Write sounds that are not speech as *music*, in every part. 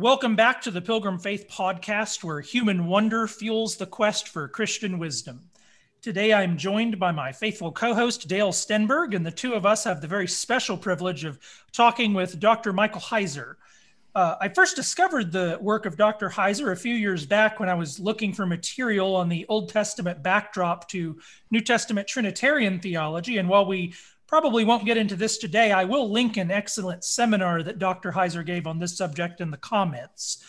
Welcome back to the Pilgrim Faith Podcast, where human wonder fuels the quest for Christian wisdom. Today, I'm joined by my faithful co host, Dale Stenberg, and the two of us have the very special privilege of talking with Dr. Michael Heiser. Uh, I first discovered the work of Dr. Heiser a few years back when I was looking for material on the Old Testament backdrop to New Testament Trinitarian theology. And while we probably won't get into this today, I will link an excellent seminar that Dr. Heiser gave on this subject in the comments.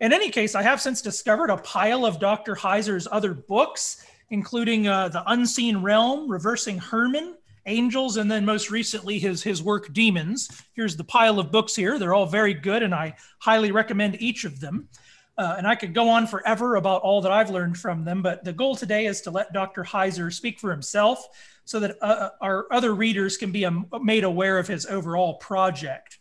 In any case, I have since discovered a pile of Dr. Heiser's other books including uh, The Unseen Realm, Reversing Hermon, Angels, and then most recently his, his work Demons. Here's the pile of books here. They're all very good, and I highly recommend each of them. Uh, and I could go on forever about all that I've learned from them, but the goal today is to let Dr. Heiser speak for himself so that uh, uh, our other readers can be um, made aware of his overall project.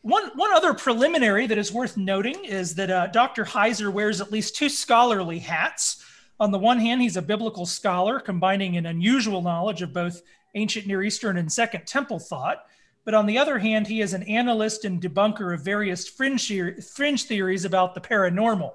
One, one other preliminary that is worth noting is that uh, Dr. Heiser wears at least two scholarly hats. On the one hand, he's a biblical scholar, combining an unusual knowledge of both ancient Near Eastern and Second Temple thought. But on the other hand, he is an analyst and debunker of various fringe, fringe theories about the paranormal.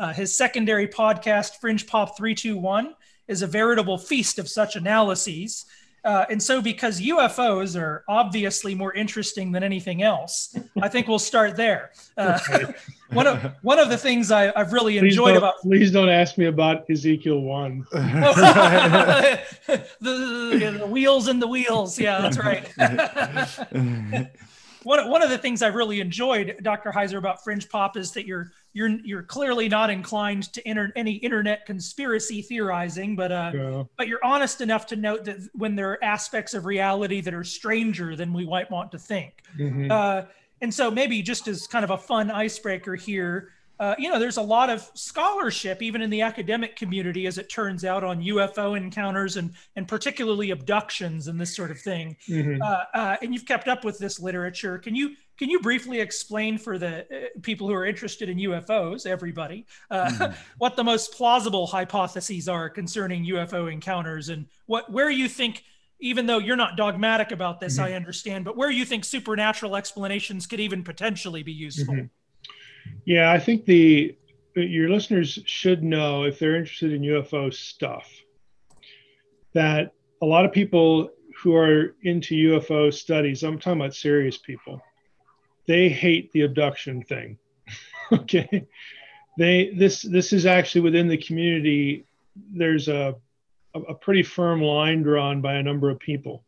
Uh, his secondary podcast, Fringe Pop 321, is a veritable feast of such analyses. Uh, and so, because UFOs are obviously more interesting than anything else, I think we'll start there. Uh, *laughs* one of one of the things I, have really please enjoyed about please don't ask me about Ezekiel one. the, *laughs* *laughs* the, the, wheels and the wheels, yeah, that's right. one one of the things I've really enjoyed, Dr. Heiser, about Fringe Pop is that you're you're you're clearly not inclined to inter, any internet conspiracy theorizing, but uh, yeah. but you're honest enough to note that when there are aspects of reality that are stranger than we might want to think. Mm-hmm. Uh, and so maybe just as kind of a fun icebreaker here, uh, you know, there's a lot of scholarship, even in the academic community, as it turns out, on UFO encounters and and particularly abductions and this sort of thing. Mm-hmm. Uh, uh, and you've kept up with this literature. Can you can you briefly explain for the uh, people who are interested in UFOs, everybody, uh, mm-hmm. *laughs* what the most plausible hypotheses are concerning UFO encounters and what where you think? Even though you're not dogmatic about this, mm-hmm. I understand, but where you think supernatural explanations could even potentially be useful. Yeah, I think the your listeners should know if they're interested in UFO stuff that a lot of people who are into UFO studies, I'm talking about serious people, they hate the abduction thing. *laughs* okay. They this this is actually within the community, there's a a pretty firm line drawn by a number of people.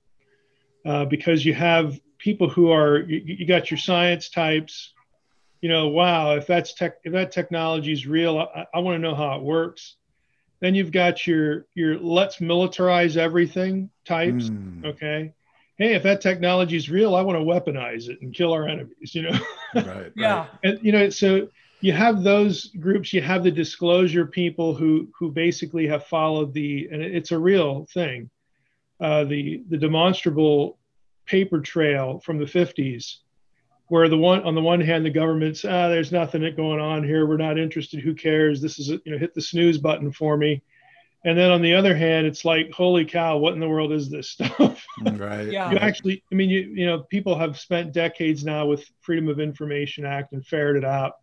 Uh, because you have people who are you, you got your science types you know, wow, if that's tech, if that technology is real, I, I want to know how it works. Then you've got your your let's militarize everything types. Mm. Okay. Hey, if that technology is real, I want to weaponize it and kill our enemies, you know? right. *laughs* yeah. And you know, so you have those groups, you have the disclosure people who who basically have followed the and it's a real thing. Uh, the the demonstrable paper trail from the 50s where the one on the one hand the government's ah there's nothing going on here. We're not interested. Who cares? This is a, you know hit the snooze button for me. And then on the other hand it's like holy cow what in the world is this *laughs* stuff? Right. Yeah. You actually i mean you you know people have spent decades now with freedom of information act and ferreted out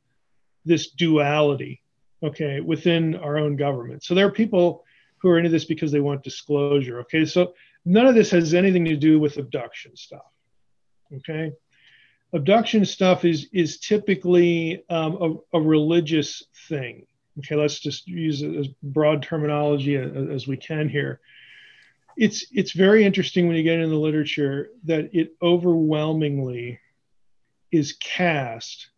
this duality okay within our own government. So there are people who are into this because they want disclosure okay? So none of this has anything to do with abduction stuff okay abduction stuff is is typically um, a, a, religious thing. Okay, let's just use as broad terminology as, as, we can here. It's it's very interesting when you get in the literature that it overwhelmingly is cast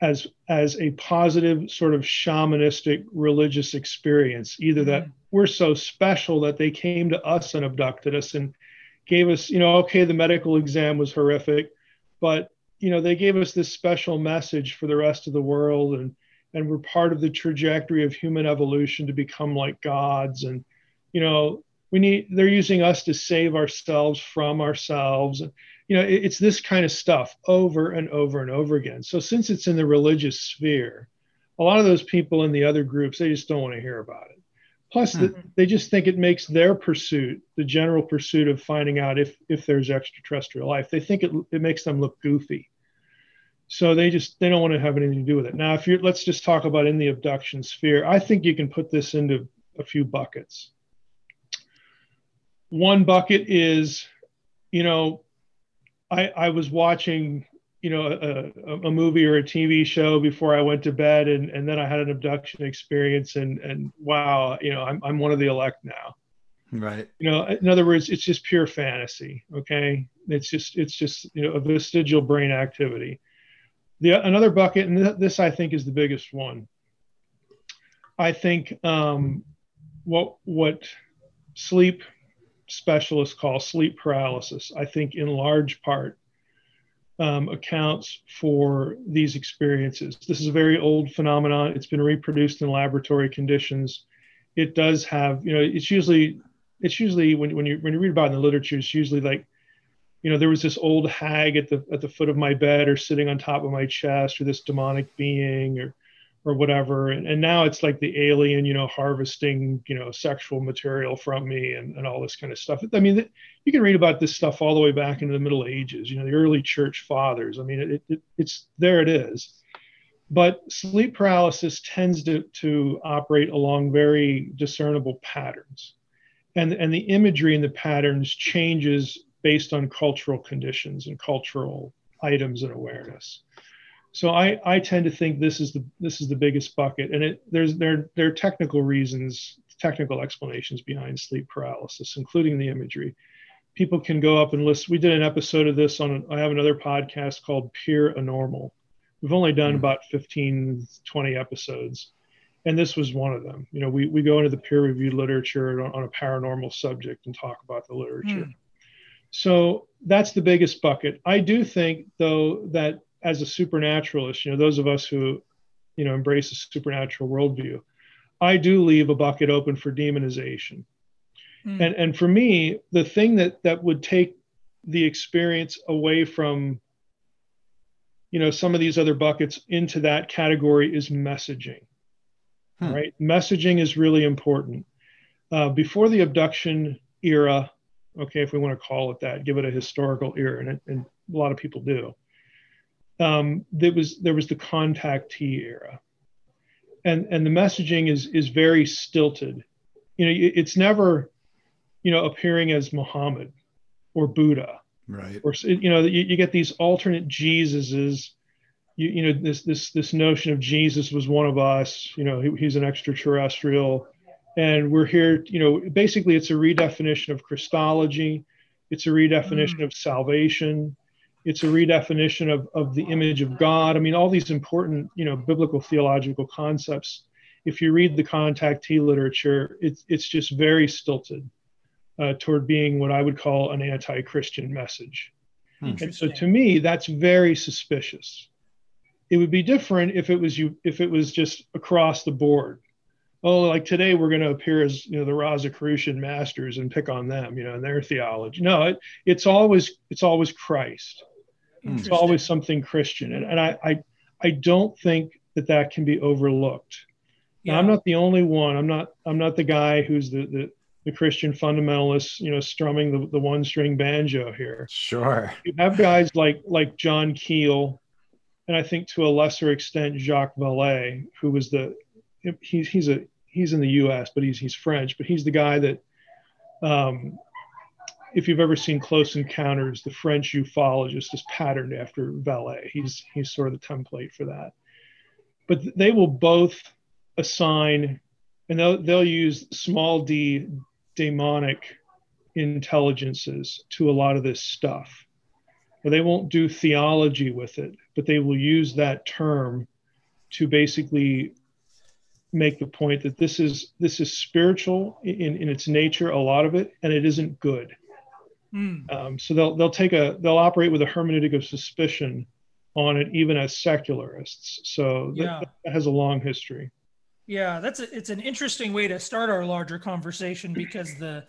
as as a positive sort of shamanistic religious experience. Either that mm-hmm. we're so special that they came to us and abducted us and gave us, you know, okay, the medical exam was horrific but you know they gave us this special message for the rest of the world and and we're part of the trajectory of human evolution to become like gods. And you know we need they're using us to save ourselves from ourselves. And you know it, it's this kind of stuff over and over and over again. So since it's in the religious sphere a lot of those people in the other groups they just don't want to hear about it Plus, mm-hmm. the, they just think it makes their pursuit, the general pursuit of finding out if if there's extraterrestrial life, they think it it makes them look goofy. So they just they don't want to have anything to do with it. Now, if you're let's just talk about in the abduction sphere. I think you can put this into a few buckets. One bucket is, you know, I I was watching you know a, a, movie or a tv show before i went to bed and, and then i had an abduction experience and and wow you know I'm, I'm one of the elect now. Right. You know in other words it's just pure fantasy okay? It's just it's just you know a vestigial brain activity. The another bucket and th- this i think is the biggest one. I think um, what what sleep specialists call sleep paralysis i think in large part um, accounts for these experiences. This is a very old phenomenon. It's been reproduced in laboratory conditions. It does have, you know, it's usually, it's usually when, when you when you read about it in the literature, it's usually like, you know, there was this old hag at the at the foot of my bed or sitting on top of my chest, or this demonic being, or or whatever. And, and now it's like the alien, you know, harvesting, you know, sexual material from me and, and all this kind of stuff. I mean, you can read about this stuff all the way back into the Middle Ages, you know, the early church fathers. I mean, it, it, it's there it is. But sleep paralysis tends to, to operate along very discernible patterns. And, and the imagery and the patterns changes based on cultural conditions and cultural items and awareness. So I, I tend to think this is the this is the biggest bucket, and it there's there there are technical reasons, technical explanations behind sleep paralysis, including the imagery. People can go up and listen. We did an episode of this on. I have another podcast called Peer Anormal. We've only done mm-hmm. about 15, 20 episodes, and this was one of them. You know, we we go into the peer-reviewed literature on, on a paranormal subject and talk about the literature. Mm. So that's the biggest bucket. I do think, though, that as a supernaturalist, you know, those of us who, you know, embrace a supernatural worldview, I do leave a bucket open for demonization. Mm. And and for me, the thing that that would take the experience away from you know some of these other buckets into that category is messaging hmm. right messaging is really important uh, before the abduction era okay if we want to call it that give it a historical era and, and a lot of people do um, there was there was the contactee era, and and the messaging is is very stilted. You know, it's never, you know, appearing as Muhammad or Buddha, right? Or you know, you, you get these alternate Jesuses. You, you know this this this notion of Jesus was one of us. You know, he, he's an extraterrestrial, and we're here. You know, basically, it's a redefinition of Christology. It's a redefinition mm. of salvation it's a redefinition of, of the image of God. I mean, all these important, you know, biblical theological concepts. If you read the contactee literature, it's it's just very stilted uh, toward being what I would call an anti-Christian message. And so to me, that's very suspicious. It would be different if it was you if it was just across the board. Oh, like today we're going to appear as you know the Rosicrucian masters and pick on them, you know, and their theology. No, it, it's always it's always Christ it's always something Christian, and, and I, I I don't think that that can be overlooked. Yeah. Now, I'm not the only one. I'm not I'm not the guy who's the the, the Christian fundamentalist, you know, strumming the, the one string banjo here. Sure. You have guys like like John Keel, and I think to a lesser extent Jacques Vallée, who was the he's he's a he's in the U.S. but he's he's French, but he's the guy that um, if you've ever seen Close Encounters, the French ufologist is patterned after Vallée. He's he's sort of the template for that. But they will both assign, and they'll they'll use small d demonic intelligences to a lot of this stuff. They won't do theology with it, but they will use that term to basically make the point that this is this is spiritual in, in its nature, a lot of it, and it isn't good. Mm. Um, so they'll they'll take a they'll operate with a hermeneutic of suspicion on it, even as secularists. So yeah. that, that has a long history. Yeah, that's a, it's an interesting way to start our larger conversation because the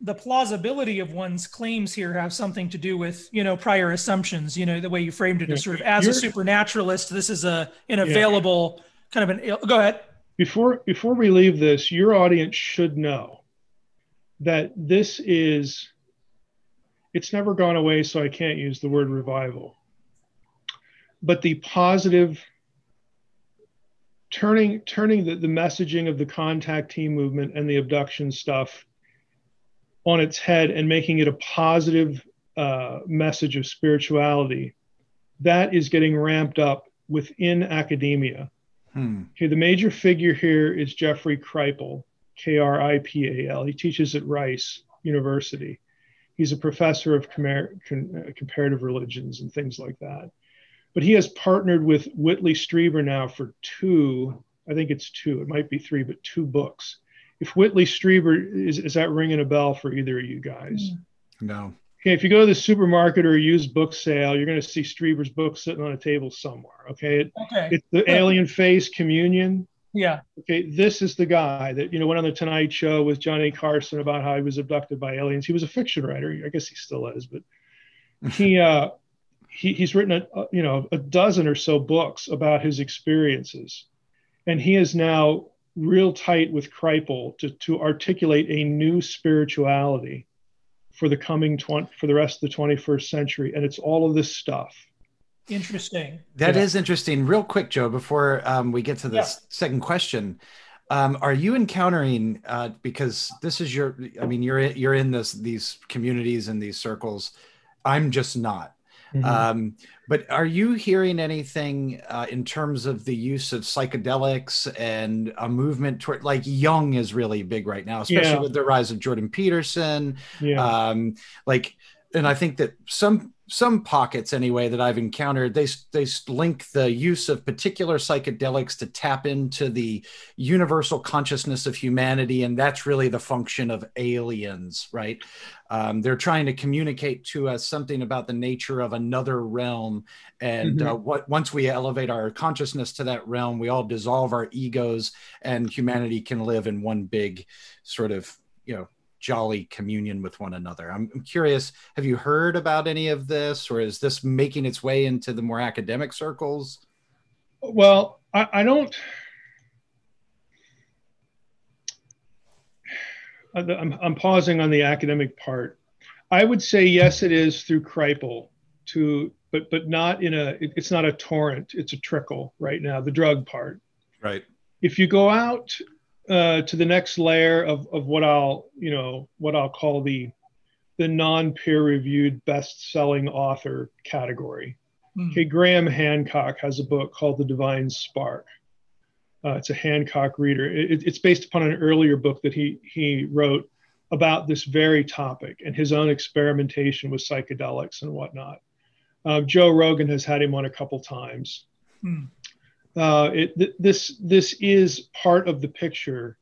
the plausibility of one's claims here have something to do with you know prior assumptions. You know the way you framed it yeah. as sort of as You're, a supernaturalist, this is a an available yeah. kind of an. Go ahead. Before before we leave this, your audience should know that this is it's never gone away, so I can't use the word revival. but the positive turning turning the, the messaging of the contactee movement and the abduction stuff on its head and making it a positive uh, message of spirituality that is getting ramped up within academia hmm. okay the major figure here is jeffrey kripal k-r-i-p-a-l he teaches at rice university he's a professor of com- uh, comparative religions and things like that but he has partnered with Whitley Strieber now for two, I think it's two, it might be three, but two books. If Whitley Strieber is, is that ringing a bell for either of you guys? Hmm. No. Okay, if you go to the supermarket or a used book sale, you're going to see Strieber's book sitting on a table somewhere. Okay, it, okay. it's the Alien Face Communion. Yeah. Okay, this is the guy that you know went on the Tonight Show with Johnny Carson about how he was abducted by aliens. He was a fiction writer. I guess he still is, but *laughs* he uh, he, he's written a, you know a dozen or so books about his experiences, and he is now real tight with Kripal to to articulate a new spirituality for the coming 20, for the rest of the 21st century, and it's all of this stuff. Interesting. That yeah. is interesting. Real quick, Joe, before um, we get to this yeah. second question. Um, are you encountering uh, because this is your i mean you're you're in this these communities and these circles i'm just not Mm-hmm. Um, but are you hearing anything uh, in terms of the use of psychedelics and a movement toward like Jung is really big right now, especially yeah. with the rise of Jordan Peterson. Yeah. Um, like, and I think that some some pockets anyway that I've encountered, they they link the use of particular psychedelics to tap into the universal consciousness of humanity, and that's really the function of aliens, right? Um, they're trying to communicate to us something about the nature of another realm, and mm-hmm. uh, what once we elevate our consciousness to that realm, we all dissolve our egos, and humanity can live in one big sort of you know jolly communion with one another. I'm, I'm, curious, have you heard about any of this, or is this making its way into the more academic circles? Well, I, I don't. Uh, I'm, I'm pausing on the academic part. I would say yes, it is through Kripal, to but but not in a. It's not a torrent. It's a trickle right now. The drug part. Right. If you go out uh, to the next layer of, of what I'll you know what I'll call the the non peer reviewed best selling author category. Mm. Okay, Graham Hancock has a book called The Divine Spark. Uh, it's a Hancock reader. It, it's based upon an earlier book that he he wrote about this very topic and his own experimentation with psychedelics and whatnot. Uh, Joe Rogan has had him on a couple times. Hmm uh, it, th- this this is part of the picture,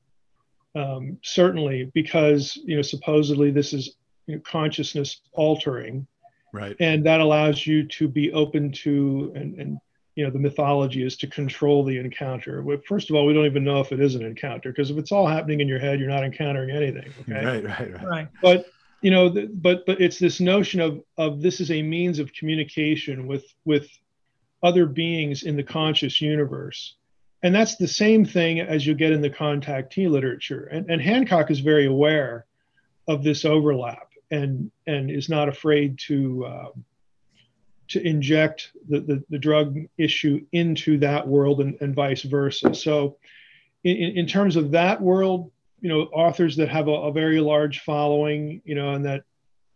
um, certainly because you know supposedly this is you know, consciousness altering, right? And that allows you to be open to and and you know the mythology is to control the encounter. Well, First of all, we don't even know if it is an encounter because if it's all happening in your head, you're not encountering anything. Okay? Right, right, right. Right. But you know, the, but but it's this notion of of this is a means of communication with with other beings in the conscious universe. And that's the same thing as you get in the contactee literature. And, and Hancock is very aware of this overlap and, and is not afraid to, uh, to inject the, the, the, drug issue into that world and, and vice versa. So, in, in terms of that world, you know, authors that have a, a very large following, you know, and that,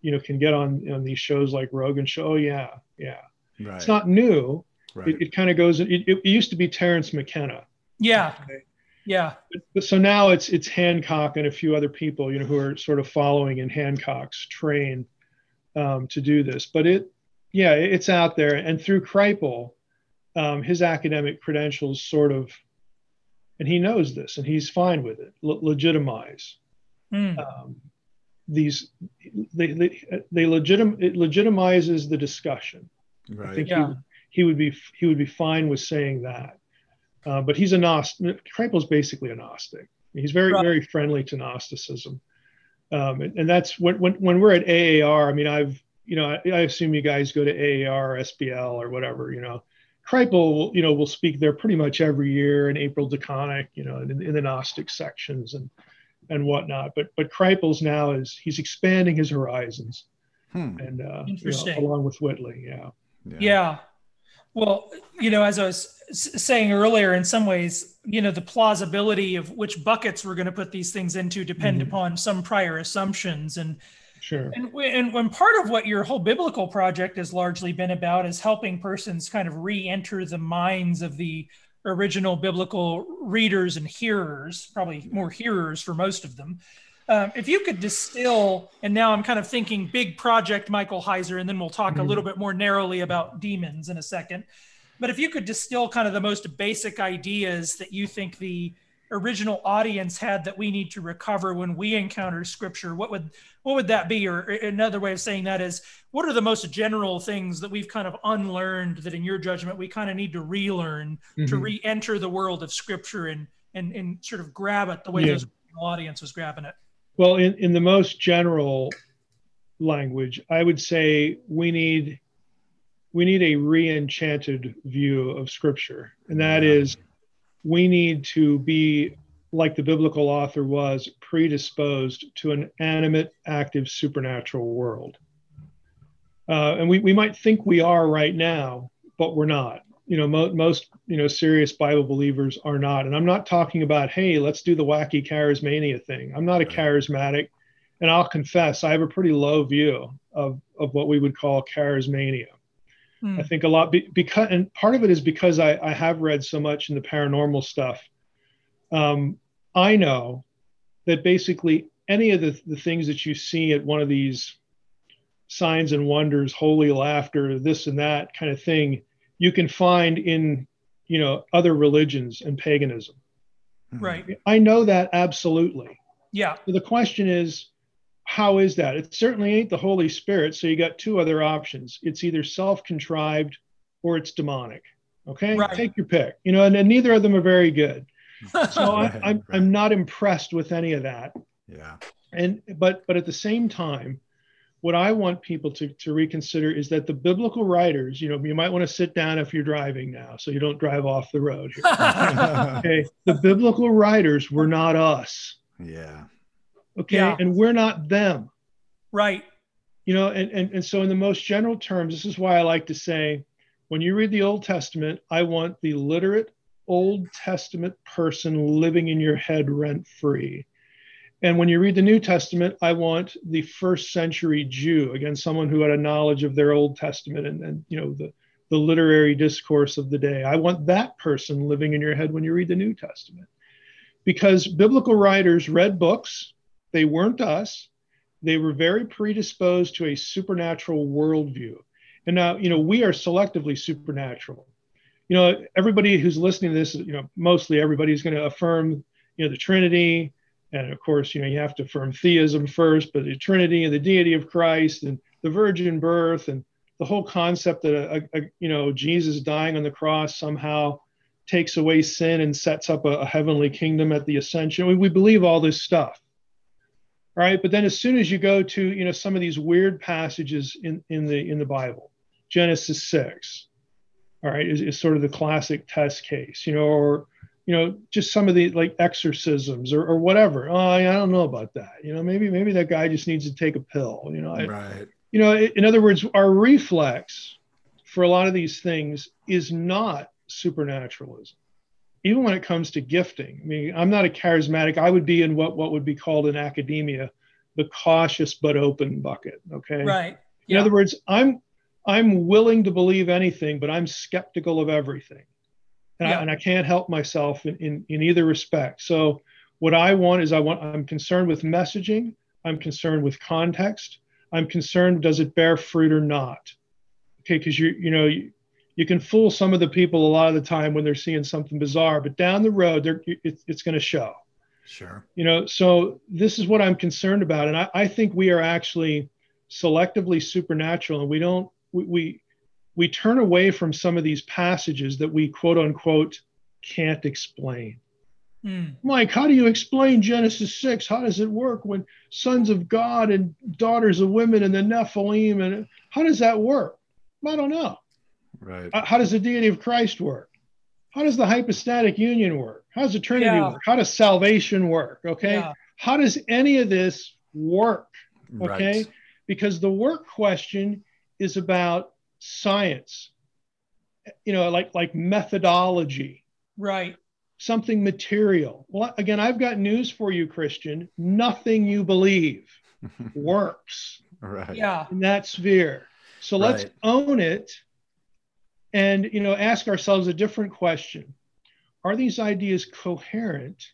you know, can get on on these shows like Rogan show. Oh, yeah, yeah. Right. It's not new, Right. It, it kind of goes. It, it, used to be Terence McKenna. Yeah. Okay. Yeah. But, so now it's it's Hancock and a few other people, you know, who are sort of following in Hancock's train um, to do this. But it, yeah, it's out there, and through Kripal, um, his academic credentials sort of, and he knows this, and he's fine with it. Le- legitimize mm. um, these. They they, they legitim it legitimizes the discussion. Right. I think yeah. He, he would be he would be fine with saying that. Uh, but he's a Gnostic. Kripal's basically a Gnostic. He's very right. very friendly to Gnosticism, um, and, and, that's when, when when we're at AAR. I mean, I've you know I, I assume you guys go to AAR, or SBL, or whatever. You know, Kripal you know will speak there pretty much every year, in April DeConick, you know, in, in the Gnostic sections and and whatnot. But but Kripal's now is he's expanding his horizons, hmm. and uh, you know, along with Whitley, yeah. yeah. yeah. Well, you know, as I was saying earlier, in some ways, you know, the plausibility of which buckets we're going to put these things into depend mm-hmm. upon some prior assumptions. And Sure. And, and when part of what your whole biblical project has largely been about is helping persons kind of re-enter the minds of the original biblical readers and hearers, probably more hearers for most of them. Um, if you could distill, and now I'm kind of thinking big project Michael Heiser, and then we'll talk mm-hmm. a little bit more narrowly about demons in a second. But if you could distill kind of the most basic ideas that you think the original audience had that we need to recover when we encounter scripture what would what would that be or another way of saying that is what are the most general things that we've kind of unlearned that in your judgment we kind of need to relearn mm-hmm. to re-enter the world of scripture and and and sort of grab it the way yeah. the audience was grabbing it well in, in the most general language i would say we need we need a re-enchanted view of scripture. And that is we need to be like the biblical author was predisposed to an animate active supernatural world. Uh, and we, we might think we are right now but we're not you know mo- most you know serious bible believers are not. And i'm not talking about hey let's do the wacky charismania thing. I'm not a charismatic. And i'll confess i have a pretty low view of, of what we would call charismania. Hmm. I think a lot be, because, and part of it is because I, I have read so much in the paranormal stuff. Um, I know that basically any of the, the things that you see at one of these signs and wonders, holy laughter, this and that kind of thing, you can find in, you know, other religions and paganism. Hmm. Right. I know that absolutely. Yeah. So the question is, how is that? It certainly ain't the Holy Spirit. So you got two other options. It's either self-contrived or it's demonic. Okay, right. take your pick. You know, and, and, neither of them are very good. *laughs* So right, I, I'm right. I'm not impressed with any of that. Yeah. And but but at the same time, what I want people to, to reconsider is that the biblical writers, you know, you might want to sit down if you're driving now, so you don't drive off the road. *laughs* okay, the biblical writers were not us. Yeah. Okay. Yeah. And we're not them. Right. You know, and, and, and so in the most general terms, this is why I like to say when you read the Old Testament, I want the literate Old Testament person living in your head rent free. And when you read the New Testament, I want the first century Jew, again, someone who had a knowledge of their Old Testament and, and you know, the, the literary discourse of the day. I want that person living in your head when you read the New Testament. Because biblical writers read books, they weren't us. They were very predisposed to a supernatural worldview. And now, you know, we are selectively supernatural. You know, everybody who's listening to this, you know, mostly everybody's going to affirm, you know, the Trinity. And of course, you know, you have to affirm theism first, but the Trinity and the deity of Christ and the virgin birth and the whole concept that, a, a, you know, Jesus dying on the cross somehow takes away sin and sets up a, a heavenly kingdom at the ascension. We, we believe all this stuff right? But then as soon as you go to, you know, some of these weird passages in, in the in the Bible, Genesis 6, all right, is, is sort of the classic test case, you know, or you know, just some of the like exorcisms or, or whatever. Oh, I don't know about that. You know, maybe maybe that guy just needs to take a pill. You know, right. you know, in other words, our reflex for a lot of these things is not supernaturalism even when it comes to gifting. I mean, I'm not a charismatic. I would be in what what would be called in academia the cautious but open bucket. Okay. Right. In other words, I'm I'm willing to believe anything, but I'm skeptical of everything, and, yeah. I, and I can't help myself in, in in either respect. So what I want is I want I'm concerned with messaging. I'm concerned with context. I'm concerned does it bear fruit or not? Okay, because you you know you, you can fool some of the people a lot of the time when they're seeing something bizarre, but down the road, they're, it's, it's going to show. Sure. You know, so this is what I'm concerned about, and I, I think we are actually selectively supernatural, and we don't we, we we turn away from some of these passages that we quote unquote can't explain. Mm. Mike, how do you explain Genesis 6? How does it work when sons of God and daughters of women and the Nephilim and how does that work? I don't know. Right. How does the deity of Christ work? How does the hypostatic union work? How does the Trinity yeah. work? How does salvation work? Okay. Yeah. How does any of this work? Okay. Right. Because the work question is about science. you know, like like methodology, right? Something material. Well, again, I've got news for you, Christian. Nothing you believe *laughs* works. Right. Yeah. In that sphere. So let's own it and you know ask ourselves a different question. Are these ideas coherent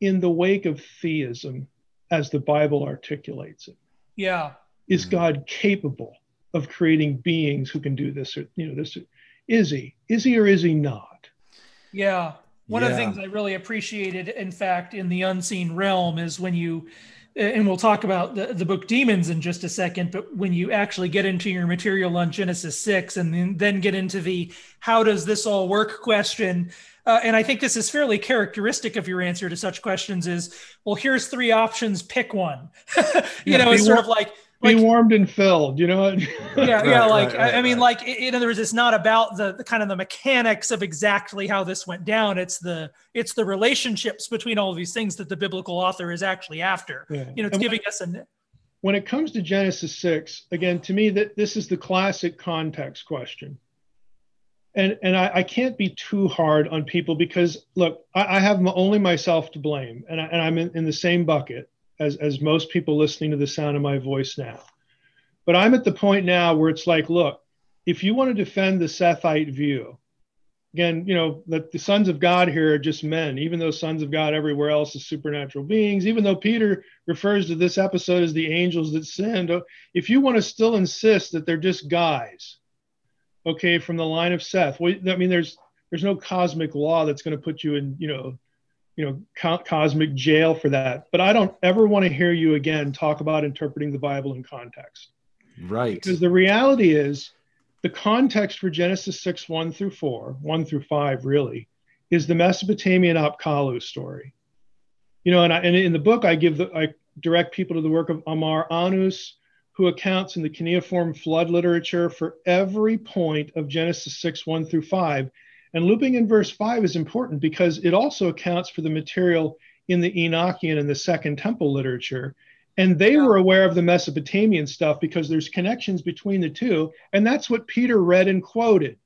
in the wake of theism as the Bible articulates it? Yeah. Is mm-hmm. God capable of creating beings who can do this or you know this is he? Is he or is he not? Yeah. One yeah. of the things I really appreciated, in fact, in the unseen realm is when you, and we'll talk about the, the book Demons in just a second, but when you actually get into your material on Genesis 6 and then, then get into the how does this all work question, uh, and I think this is fairly characteristic of your answer to such questions is, well, here's three options, pick one. *laughs* you yeah, know, it's sort of like, like, be warmed and filled you know yeah *laughs* yeah like right, right, I, I, mean like in other words it's not about the, the, kind of the mechanics of exactly how this went down. It's the it's the relationships between all of these things that the biblical author is actually after. Yeah. you know it's and giving when, us a when it comes to genesis 6 again to me that this is the classic context question. And and I, I can't be too hard on people because look i, I have only myself to blame and, I, and i'm in, in the same bucket as, as most people listening to the sound of my voice now. But I'm at the point now where it's like, look, if you want to defend the Sethite view, again, you know, that the sons of God here are just men, even though sons of God everywhere else is supernatural beings, even though Peter refers to this episode as the angels that sinned, if you want to still insist that they're just guys, okay, from the line of Seth, well, I mean, there's there's no cosmic law that's going to put you in, you know, you know co- cosmic jail for that. But i don't ever want to hear you again talk about interpreting the bible in context. Right. Because the reality is the context for genesis 6 1 through 4 1 through 5 really is the mesopotamian apkallu story. You know and, I, and in the book i give the i direct people to the work of amar annus who accounts in the cuneiform flood literature for every point of genesis 6 1 through 5 and looping in verse 5 is important because it also accounts for the material in the Enochian and the Second Temple literature. And they were aware of the Mesopotamian stuff because there's connections between the two. And that's what Peter read and quoted.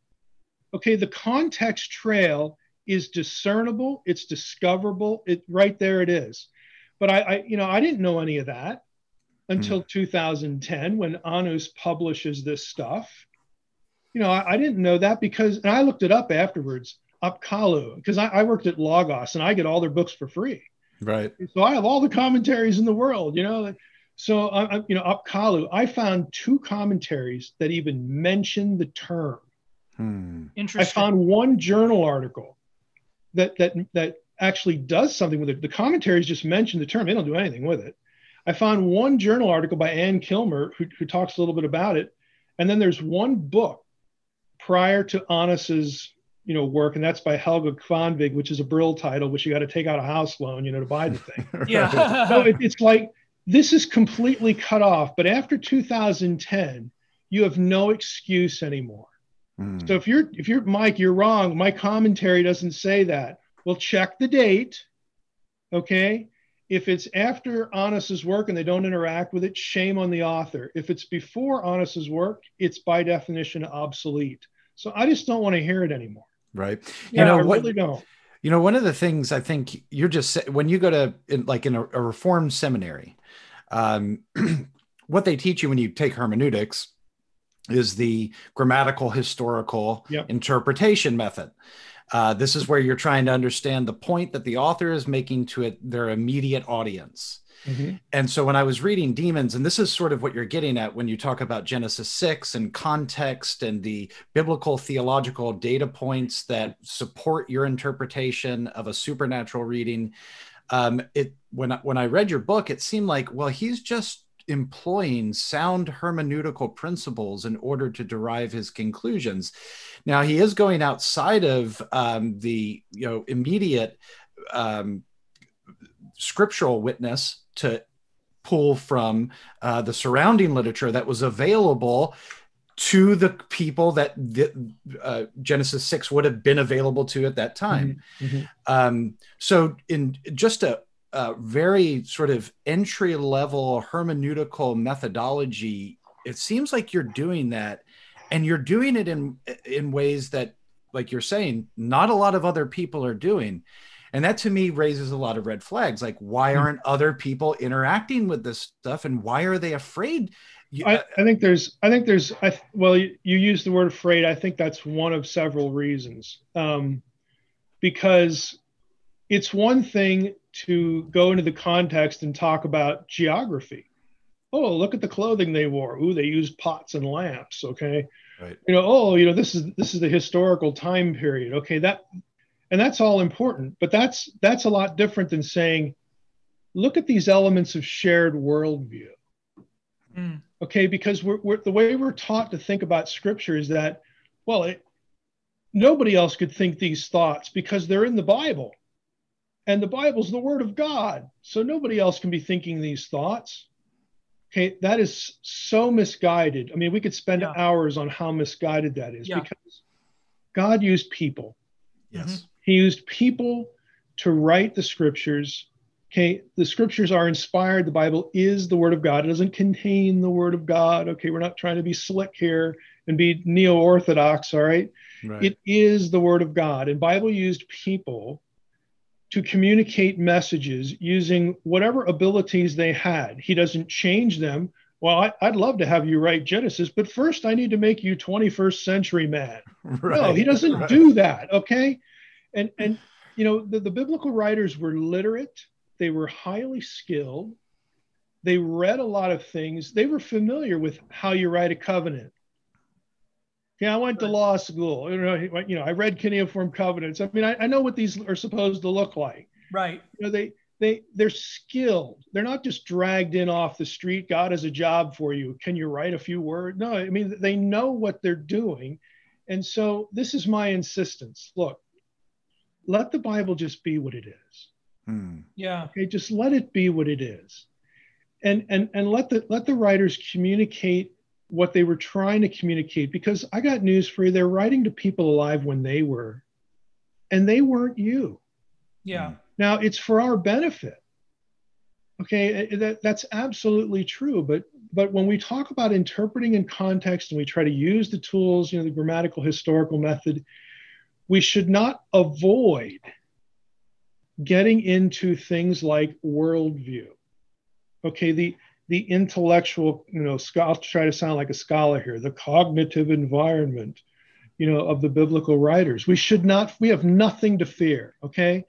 Okay, the context trail is discernible, it's discoverable, it right there it is. But I, I you know, I didn't know any of that until mm. 2010 when Annus publishes this stuff you know, I, I, didn't know that because, and I looked it up afterwards, Apkallu, because I, I, worked at Logos and I get all their books for free. Right. So I have all the commentaries in the world, you know. So, I, you know, Apkallu, I found two commentaries that even mention the term. Hmm. Interesting. I found one journal article that that that actually does something with it. The commentaries just mention the term; they don't do anything with it. I found one journal article by Ann Kilmer who, who talks a little bit about it, and then there's one book prior to Annus's you know work, and that's by Helga Kvanvig, which is a Brill title, which you got to take out a house loan, you know, to buy the thing. *laughs* yeah. so it, it's like this is completely cut off. But after 2010, you have no excuse anymore. Mm. So if you're if you're Mike, you're wrong. My commentary doesn't say that. Well, check the date. Okay. If it's after Annus's work and they don't interact with it, shame on the author. If it's before Annus's work, it's by definition obsolete. So I just don't want to hear it anymore. Right. You yeah, know, I what, really don't. You know, one of the things I think you're just when you go to in, like in a, a reformed seminary, um, *clears throat* what they teach you when you take hermeneutics is the grammatical historical yep. interpretation method. Uh, this is where you're trying to understand the point that the author is making to it, their immediate audience. Mm-hmm. And so when I was reading Demons, and this is sort of what you're getting at when you talk about Genesis 6 and context and the biblical theological data points that support your interpretation of a supernatural reading. Um, it when when I read your book, it seemed like well, he's just employing sound hermeneutical principles in order to derive his conclusions. Now he is going outside of um, the you know immediate um, scriptural witness to pull from uh, the surrounding literature that was available to the people that the, uh, Genesis 6 would have been available to at that time. Mm-hmm. Mm-hmm. Um, so, in just a, a, very sort of entry level hermeneutical methodology, it seems like you're doing that. And you're doing it in in ways that like you're saying not a lot of other people are doing. And that to me raises a lot of red flags. Like why hmm. aren't other people interacting with this stuff? And why are they afraid? I, I, think there's i think there's I, well you, you use the word afraid. I think that's one of several reasons. Um, because it's one thing to go into the context and talk about geography. Oh look at the clothing they wore. Ooh they used pots and lamps okay? Right. You know oh you know this is this is the historical time period okay? That and that's all important but that's that's a lot different than saying look at these elements of shared worldview. Mm. okay because we're, we're, the way we're taught to think about scripture is that well it, nobody else could think these thoughts because they're in the bible and the bible's the word of god so nobody else can be thinking these thoughts okay that is so misguided i mean we could spend yeah. hours on how misguided that is yeah. because god used people yes mm-hmm. He used people to write the scriptures. Okay, the scriptures are inspired. The Bible is the word of God. It doesn't contain the word of God. Okay, we're not trying to be slick here and be neo orthodox. All right? right, it is the word of God. And Bible used people to communicate messages using whatever abilities they had. He doesn't change them. Well, I, would love to have you write Genesis, but first I need to make you 21st century man. *laughs* Right, no, he doesn't right. do that. Okay and and you know the, the biblical writers were literate they were highly skilled they read a lot of things they were familiar with how you write a covenant yeah i went to law school. You know you know i read cuneiform covenants. I mean I, I know what these are supposed to look like. Right. You know they they they're skilled. They're not just dragged in off the street. God has a job for you. Can you write a few words? No i mean they know what they're doing. And so this is my insistence. Look let the Bible just be what it is. Hmm. Yeah. Okay, just let it be what it is. And and and let the let the writers communicate what they were trying to communicate because I got news for you. They're writing to people alive when they were, and they weren't you. Yeah. Now it's for our benefit. Okay, eh, eh, that, that's absolutely true. But but when we talk about interpreting in context and we try to use the tools, you know, the grammatical historical method, we should not avoid getting into things like worldview. Okay, the the intellectual, you know, I'll try to sound like a scholar here, the cognitive environment, you know, of the biblical writers. We should not, we have nothing to fear, okay?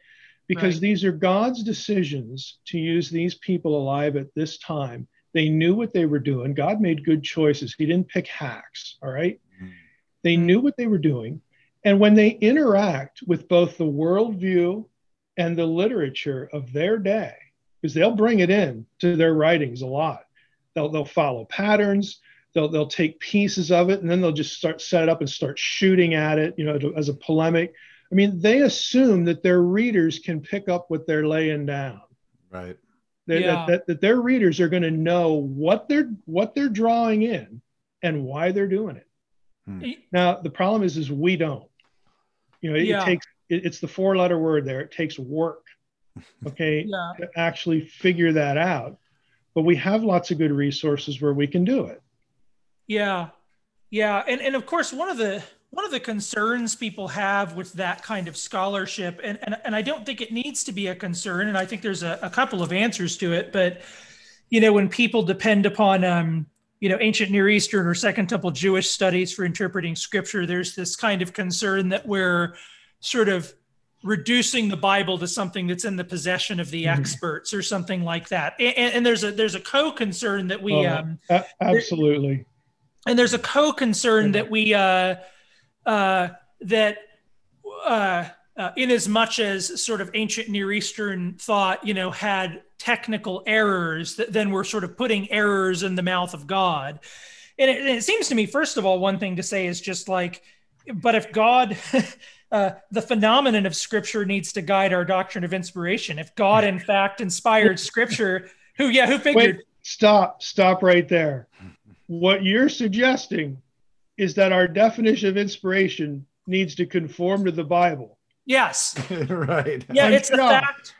Because right. these are God's decisions to use these people alive at this time. They knew what they were doing. God made good choices. He didn't pick hacks, all right? mm-hmm. They knew what they were doing. And when they interact with both the worldview and the literature of their day, because they'll bring it in to their writings a lot, they'll, they'll follow patterns, they'll, they'll take pieces of it, and then they'll just start set it up and start shooting at it, you know, to, as a polemic. I mean, they assume that their readers can pick up what they're laying down. Right. That, yeah. that, that, that their readers are going to know what they're what they're drawing in and why they're doing it. Hmm. Now the problem is is we don't. You know, it, yeah. it takes it, it's the four letter word there. It takes work, okay, yeah. to actually figure that out. But we have lots of good resources where we can do it. Yeah, yeah, and and of course one of the one of the concerns people have with that kind of scholarship, and and, and I don't think it needs to be a concern, and I think there's a, a couple of answers to it, but you know when people depend upon um, you know ancient near eastern or second temple jewish studies for interpreting scripture there's this kind of concern that we're sort of reducing the bible to something that's in the possession of the mm-hmm. experts or something like that and, and, there's a there's a co-concern that we oh, um, a- absolutely there, and there's a co-concern that we uh uh that uh uh, in as much as sort of ancient Near Eastern thought, you know, had technical errors, that then we're sort of putting errors in the mouth of God. And it, and it seems to me, first of all, one thing to say is just like, but if God, *laughs* uh, the phenomenon of Scripture needs to guide our doctrine of inspiration. If God, in fact, inspired Scripture, who, yeah, who figured? Wait, stop, stop right there. What you're suggesting is that our definition of inspiration needs to conform to the Bible. Yes. *laughs* right. Yeah, I'm it's shocked. the fact.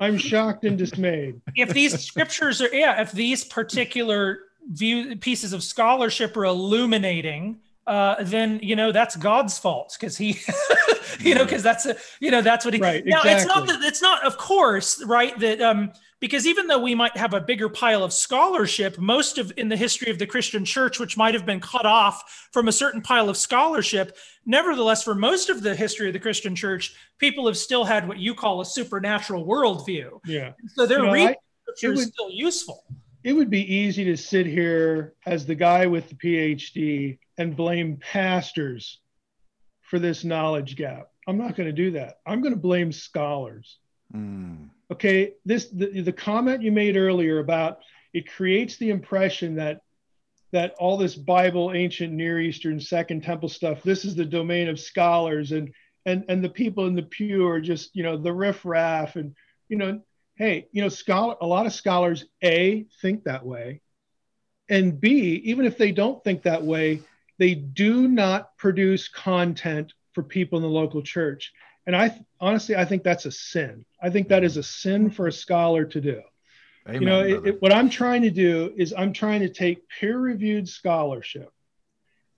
I'm shocked and dismayed. If these scriptures are, yeah, if these particular view pieces of scholarship are illuminating uh, then you know that's God's fault because he, *laughs* you know, because that's a, you know that's what he. Right. Now exactly. it's not that it's not, of course, right that um because even though we might have a bigger pile of scholarship, most of in the history of the Christian church, which might have been cut off from a certain pile of scholarship, nevertheless, for most of the history of the Christian church, people have still had what you call a supernatural worldview. Yeah. So their You know, reading I- scripture is still useful. It would be easy to sit here as the guy with the PhD and blame pastors for this knowledge gap. I'm not going to do that. I'm going to blame scholars. Mm. Okay, this the, the comment you made earlier about it creates the impression that that all this Bible, ancient Near Eastern, Second Temple stuff, this is the domain of scholars, and and and the people in the pew are just you know the riffraff, and you know, hey, you know, scholar, a lot of scholars a think that way, and b even if they don't think that way, they do not produce content for people in the local church. And I honestly, I think that's a sin. I think that mm-hmm. is a sin for a scholar to do Amen, you know it, it- what i'm trying to do is i'm trying to take peer reviewed scholarship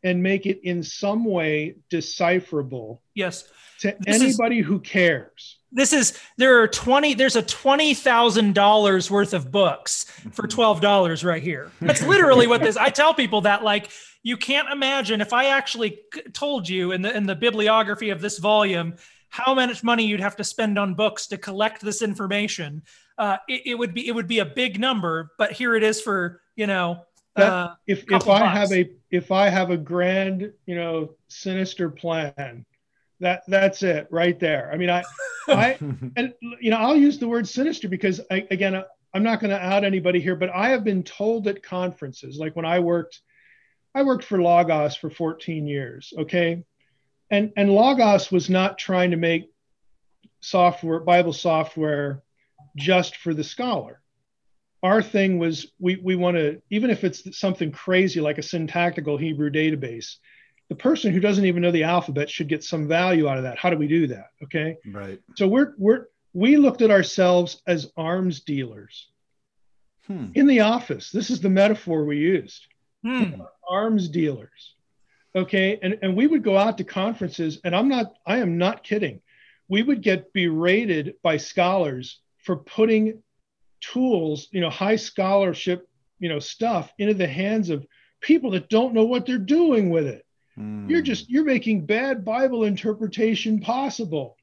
and make it in some way decipherable Yes. to This is- anybody who cares This is there are 20 there's a $20,000 worth of books for $12 right here. That's literally what this I tell people that like you can't imagine if I actually told you in the in the bibliography of this volume how much money you'd have to spend on books to collect this information. Uh, it, it would be it would be a big number, but here it is for, you know, That- uh, if if i bucks. have a if i have a grand you know sinister plan that that's it right there. I mean i i *laughs* and you know i'll use the word sinister because I, again i'm not going to out anybody here but i have been told at conferences like when i worked i worked for logos for 14 years okay? And and logos was not trying to make software bible software just for the scholar. Our thing was we we want to even if it's something crazy like a syntactical hebrew database the person who doesn't even know the alphabet should get some value out of that how do we do that okay right. so we're we're we looked at ourselves as arms dealers Hmm. in the office. This is the metaphor we used. hmm, Arms dealers. Okay. And, and we would go out to conferences, and I'm not, I am not kidding. We would get berated by scholars for putting tools, you know, high scholarship, you know, stuff into the hands of people that don't know what they're doing with it Hmm. you're just you're making bad bible interpretation possible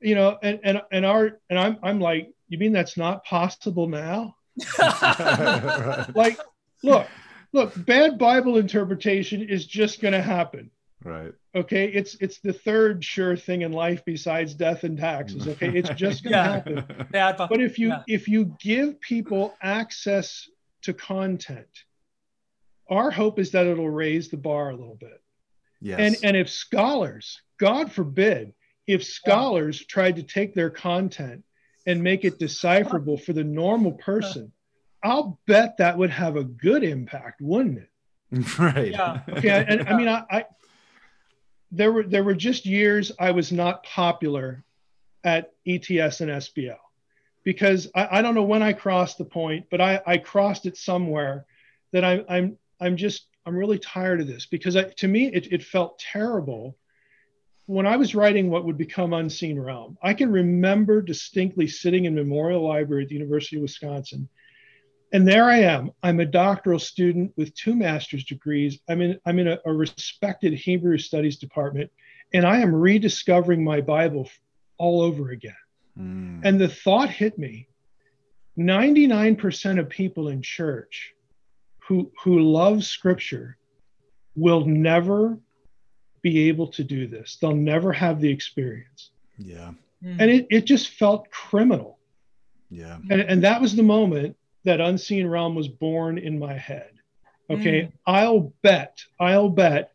you know and and and our and i'm i'm like you mean that's not possible now *laughs* *laughs* like look look bad bible interpretation is just going to happen right. okay it's it's the third sure thing in life besides death and taxes okay it's just going *laughs* to Yeah. happen bad but if you Yeah. if you give people access to content our hope is that it'll raise the bar a little bit yes. and and if scholars god forbid if scholars tried to take their content and make it decipherable for the normal person i'll bet that would have a good impact wouldn't it *laughs* right. Yeah. okay and i mean I, I there were there were just years i was not popular at ets and sbl because i, I don't know when i crossed the point but i i crossed it somewhere that I, i'm i'm just i'm really tired of this because I, to me it, it felt terrible when i was writing what would become unseen realm i can remember distinctly sitting in memorial library at the university of wisconsin and there I am. I'm a doctoral student with two master's degrees. I'm in, I'm in a, a respected Hebrew studies department, and I am rediscovering my Bible all over again. Hmm. And the thought hit me 99% of people in church who, who love scripture will never be able to do this. They'll never have the experience. yeah. Hmm. And it, it just felt criminal. Yeah. and, and that was the moment that unseen realm was born in my head okay Mm. i'll bet i'll bet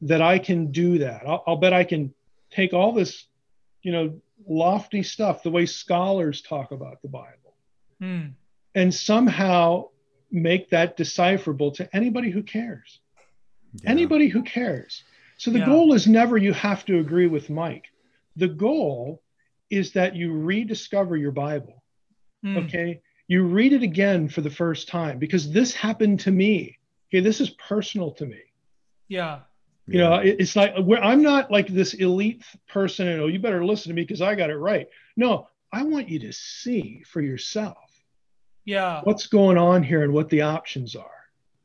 that i can do that I'll, I'll bet i can take all this you know lofty stuff the way scholars talk about the bible Hmm. and somehow make that decipherable to anybody who cares Yeah. anybody who cares so the Yeah. goal is never you have to agree with mike the goal is that you rediscover your bible Hmm. okay you read it again for the first time because this happened to me okay this is personal to me Yeah. You know, it, it's like I'm not like this elite person and oh, you better listen to me because I got it right. No, I want you to see for yourself. Yeah. What's going on here and what the options are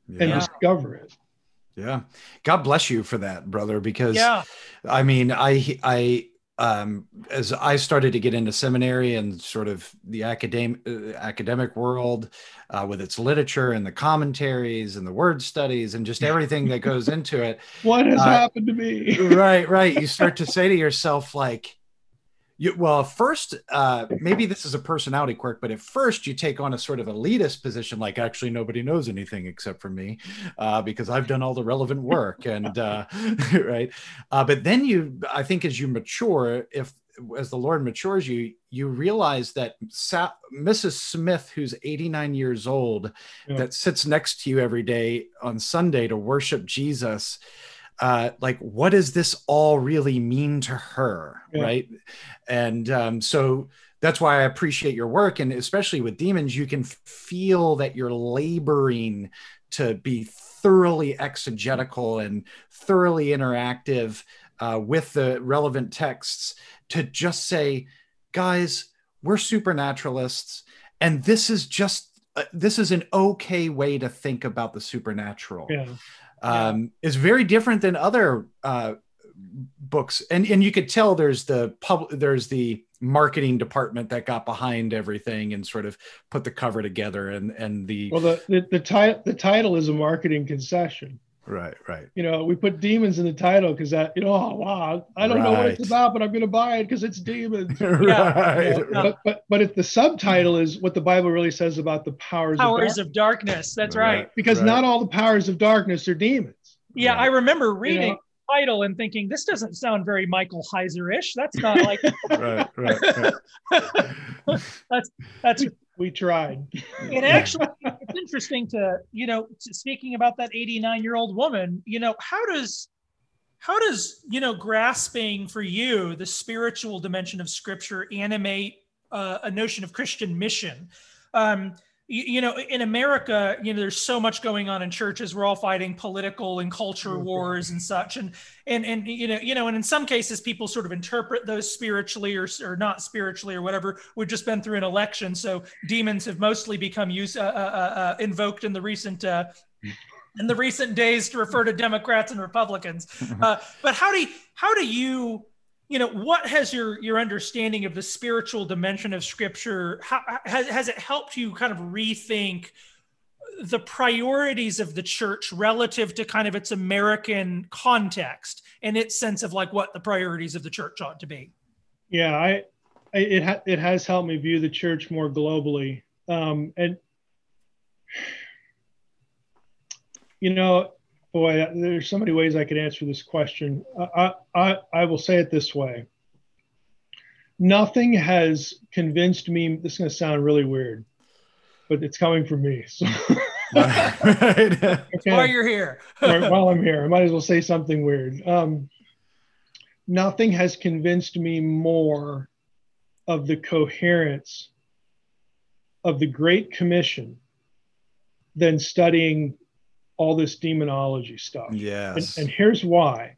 yeah. and discover it. Yeah. God bless you for that, brother, because yeah. I mean, I I um, as I started to get into seminary and sort of the academic uh, academic world uh, with its literature and the commentaries and the word studies and just everything that goes into it. *laughs* what has uh, happened to me? right, right. You start to *laughs* say to yourself, like, you, well, first, uh, maybe this is a personality quirk, but at first you take on a sort of elitist position, like actually nobody knows anything except for me, uh, because I've done all the relevant work, and uh, *laughs* right. Uh, but then you, I think, as you mature, if as the Lord matures you, you realize that Sa- Mrs. Smith, who's 89 years old, yeah. that sits next to you every day on Sunday to worship Jesus uh, like what does this all really mean to her yeah. right? And um, so that's why i appreciate your work and especially with demons you can feel that you're laboring to be thoroughly exegetical and thoroughly interactive uh, with the relevant texts to just say guys we're supernaturalists and this is just uh, this is an okay way to think about the supernatural. Yeah um, yeah. is very different than other uh, books, and and you could tell there's the pub there's the marketing department that got behind everything and sort of put the cover together and and the well the the, the title the title is a marketing concession right right you know we put demons in the title because that you know oh wow i don't right. know what it's about but i'm going to buy it because it's demons *laughs* right, yeah. You know, but, but but if the subtitle is what the bible really says about the powers powers of, of darkness that's right, right. because not all the powers of darkness are demons yeah i remember reading you know, title and thinking this doesn't sound very Michael Heiser-ish. That's not like *laughs* right, right, right. *laughs* that's that's we tried. *laughs* And actually, it's interesting to you know speaking about that 89 year old woman. You know how does how does you know grasping for you the spiritual dimension of Scripture animate uh, a notion of Christian mission? Um, you, you, know, in America, you know, there's so much going on in churches. We're all fighting political and culture mm-hmm. wars and such. And, and, and, you know, you know, and in some cases people sort of interpret those spiritually or, or not spiritually or whatever. We've just been through an election. So demons have mostly become used, uh, uh, uh, uh invoked in the recent, uh, in the recent days to refer to Democrats and Republicans. Mm-hmm. Uh, but how do you, how do you you know what has your your understanding of the spiritual dimension of scripture? How, has, has it helped you kind of rethink the priorities of the church relative to kind of its american context and its sense of like what the priorities of the church ought to be? Yeah i, it, ha- it has helped me view the church more globally. Um, and you know boy, there's so many ways I could answer this question. I, I, I will say it this way. Nothing has convinced me, this is going to sound really weird, but it's coming from me. So. *laughs* right. *laughs* okay. While you're here. *laughs* while I'm here, I might as well say something weird. Um, nothing has convinced me more of the coherence of the Great Commission than studying all this demonology stuff. Yes. And, and here's why.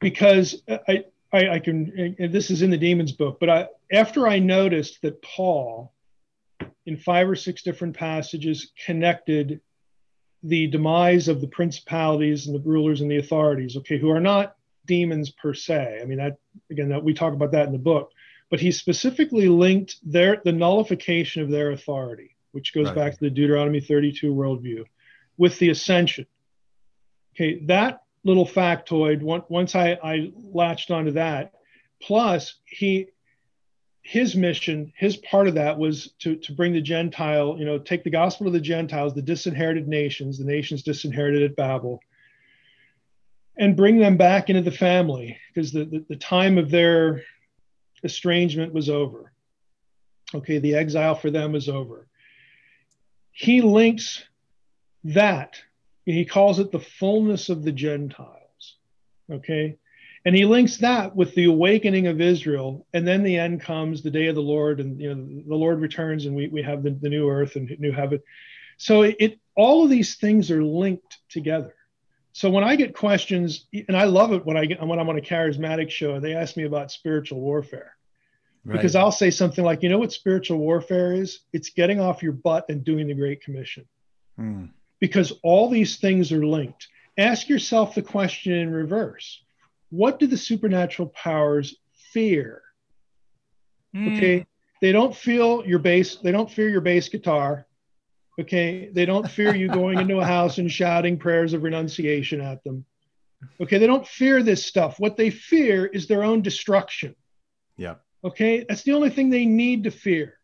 Because I, I, I can, this is in the demons book, but I, after I noticed that Paul, in five or six different passages, connected the demise of the principalities and the rulers and the authorities, okay, who are not demons per se. I mean, that again, that we talk about that in the book, but he specifically linked their the nullification of their authority, which goes right. back to the Deuteronomy 32 worldview with the ascension. Okay, that little factoid, once I, I latched onto that, plus he his mission, his part of that was to, to bring the Gentile, you know, take the gospel to the Gentiles, the disinherited nations, the nations disinherited at Babel, and bring them back into the family because the, the, the time of their estrangement was over. Okay, the exile for them is over. He links that he calls it the fullness of the Gentiles. Okay. And he links that with the awakening of Israel. And then the end comes, the day of the Lord, and you know, the Lord returns and we, we have the, the new earth and new heaven. So it all of these things are linked together. so when I get questions, and I love it when I get when I'm on a charismatic show, they ask me about spiritual warfare. Right. Because I'll say something like, you know what spiritual warfare is? It's getting off your butt and doing the Great Commission. Hmm. Because all these things are linked. Ask yourself the question in reverse What do the supernatural powers fear? Mm. Okay. They don't feel your bass, they don't fear your bass guitar. Okay. They don't fear you going into a *laughs* house and shouting prayers of renunciation at them. Okay. They don't fear this stuff. What they fear is their own destruction. Yeah. Okay. That's the only thing they need to fear.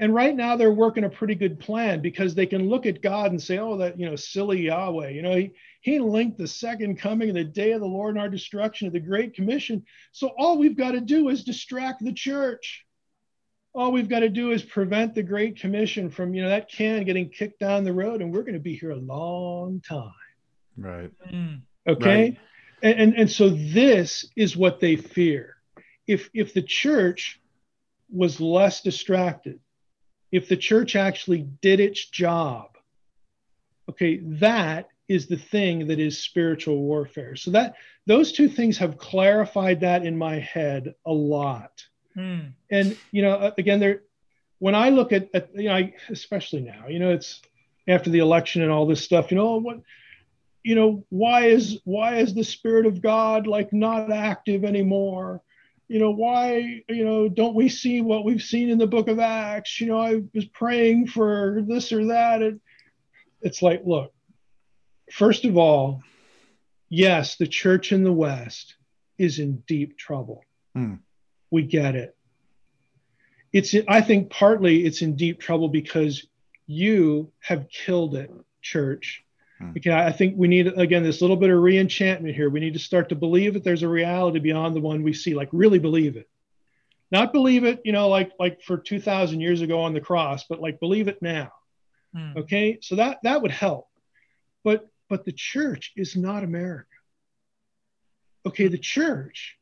And right now they're working a pretty good plan because they can look at God and say, oh, that, you know, silly Yahweh, you know, he, he linked the second coming and the day of the Lord and our destruction of the Great Commission. So all we've got to do is distract the church all we've got to do is prevent the Great Commission from, you know, that can getting kicked down the road, and we're going to be here a long time. Right. Mm. Okay. Right. And, and and so this is what they fear. If if the church was less distracted, if the church actually did its job, okay, that is the thing that is spiritual warfare. So that those two things have clarified that in my head a lot. Mm. And you know, again, there when I look at, at you know, I, especially now, you know, it's after the election and all this stuff. You know, what you know, why is why is the spirit of God like not active anymore? You know, why, you know, don't we see what we've seen in the book of Acts? You know, I was praying for this or that. And it's like, look, first of all, yes, the church in the West is in deep trouble. Mm we get it. It's, I think partly it's in deep trouble because you have killed it, church. Hmm. Because I think we need, again, this little bit of reenchantment here. We need to start to believe that there's a reality beyond the one we see, like really believe it. Not believe it, you know, like like for 2,000 years ago on the cross, but like believe it now. Hmm. Okay, so that that would help. But but the church is not America. Okay, the church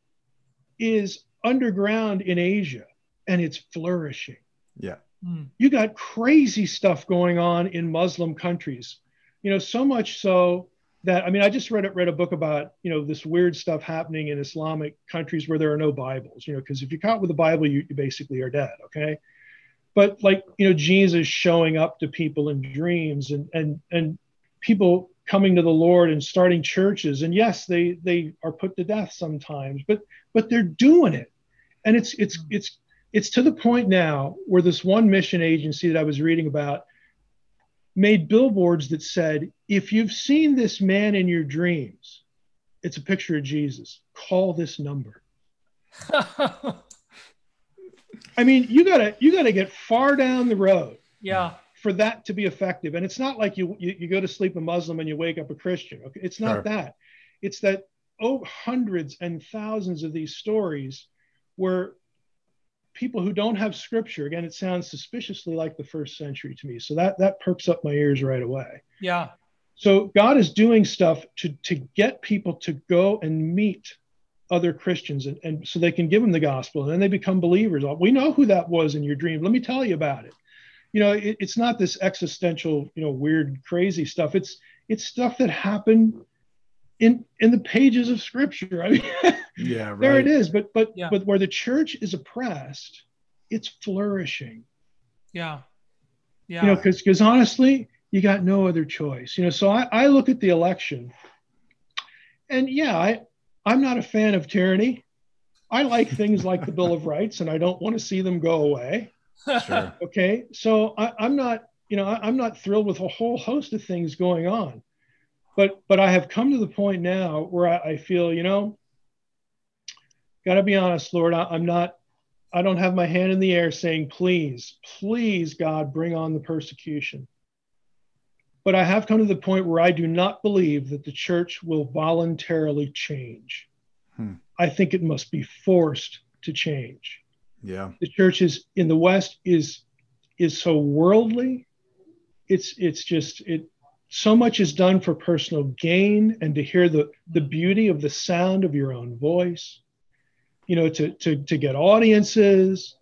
is underground in Asia and it's flourishing. Yeah. Mm. You got crazy stuff going on in Muslim countries. You know, so much so that I mean, I just read read a book about you know this weird stuff happening in Islamic countries where there are no Bibles. You know, because if you're caught with a Bible, you, you basically are dead. Okay, but like you know, Jesus showing up to people in dreams and and and people coming to the Lord and starting churches. And yes, they they are put to death sometimes, but but they're doing it and it's it's mm. it's it's to the point now where this one mission agency that I was reading about made billboards that said, if you've seen this man in your dreams, it's a picture of Jesus. Call this number. *laughs* I mean, you gotta you gotta get far down the road. Yeah. For that to be effective. And it's not like you you, you go to sleep a Muslim and you wake up a Christian. Okay. It's not sure. that. It's that oh hundreds and thousands of these stories where people who don't have scripture again it sounds suspiciously like the first century to me. So that that perks up my ears right away. Yeah. So god is doing stuff to to get people to go and meet other christians and, and so they can give them the gospel and then they become believers. We know who that was in your dream. Let me tell you about it. You know it, it's not this existential you know weird crazy stuff. It's it's stuff that happened in in the pages of scripture. I mean *laughs* yeah right. there it is but but yeah. but where the church is oppressed it's flourishing. Yeah. Yeah. You know because because honestly you got no other choice. You know so I, I look at the election and yeah i i'm not a fan of tyranny. I like things like the bill of *laughs* rights and i don't want to see them go away. Sure. *laughs* okay so I, i'm not you know I, i'm not thrilled with a whole host of things going on. But but I have come to the point now where I, I feel, you know, got to be honest, Lord, I, I'm not, I don't have my hand in the air saying, please, please, God, bring on the persecution. But I have come to the point where I do not believe that the church will voluntarily change. Hmm. I think it must be forced to change. Yeah. The church is in the West is is so worldly. It's it's just it so much is done for personal gain and to hear the, the beauty of the sound of your own voice, you know, to, to, to get audiences,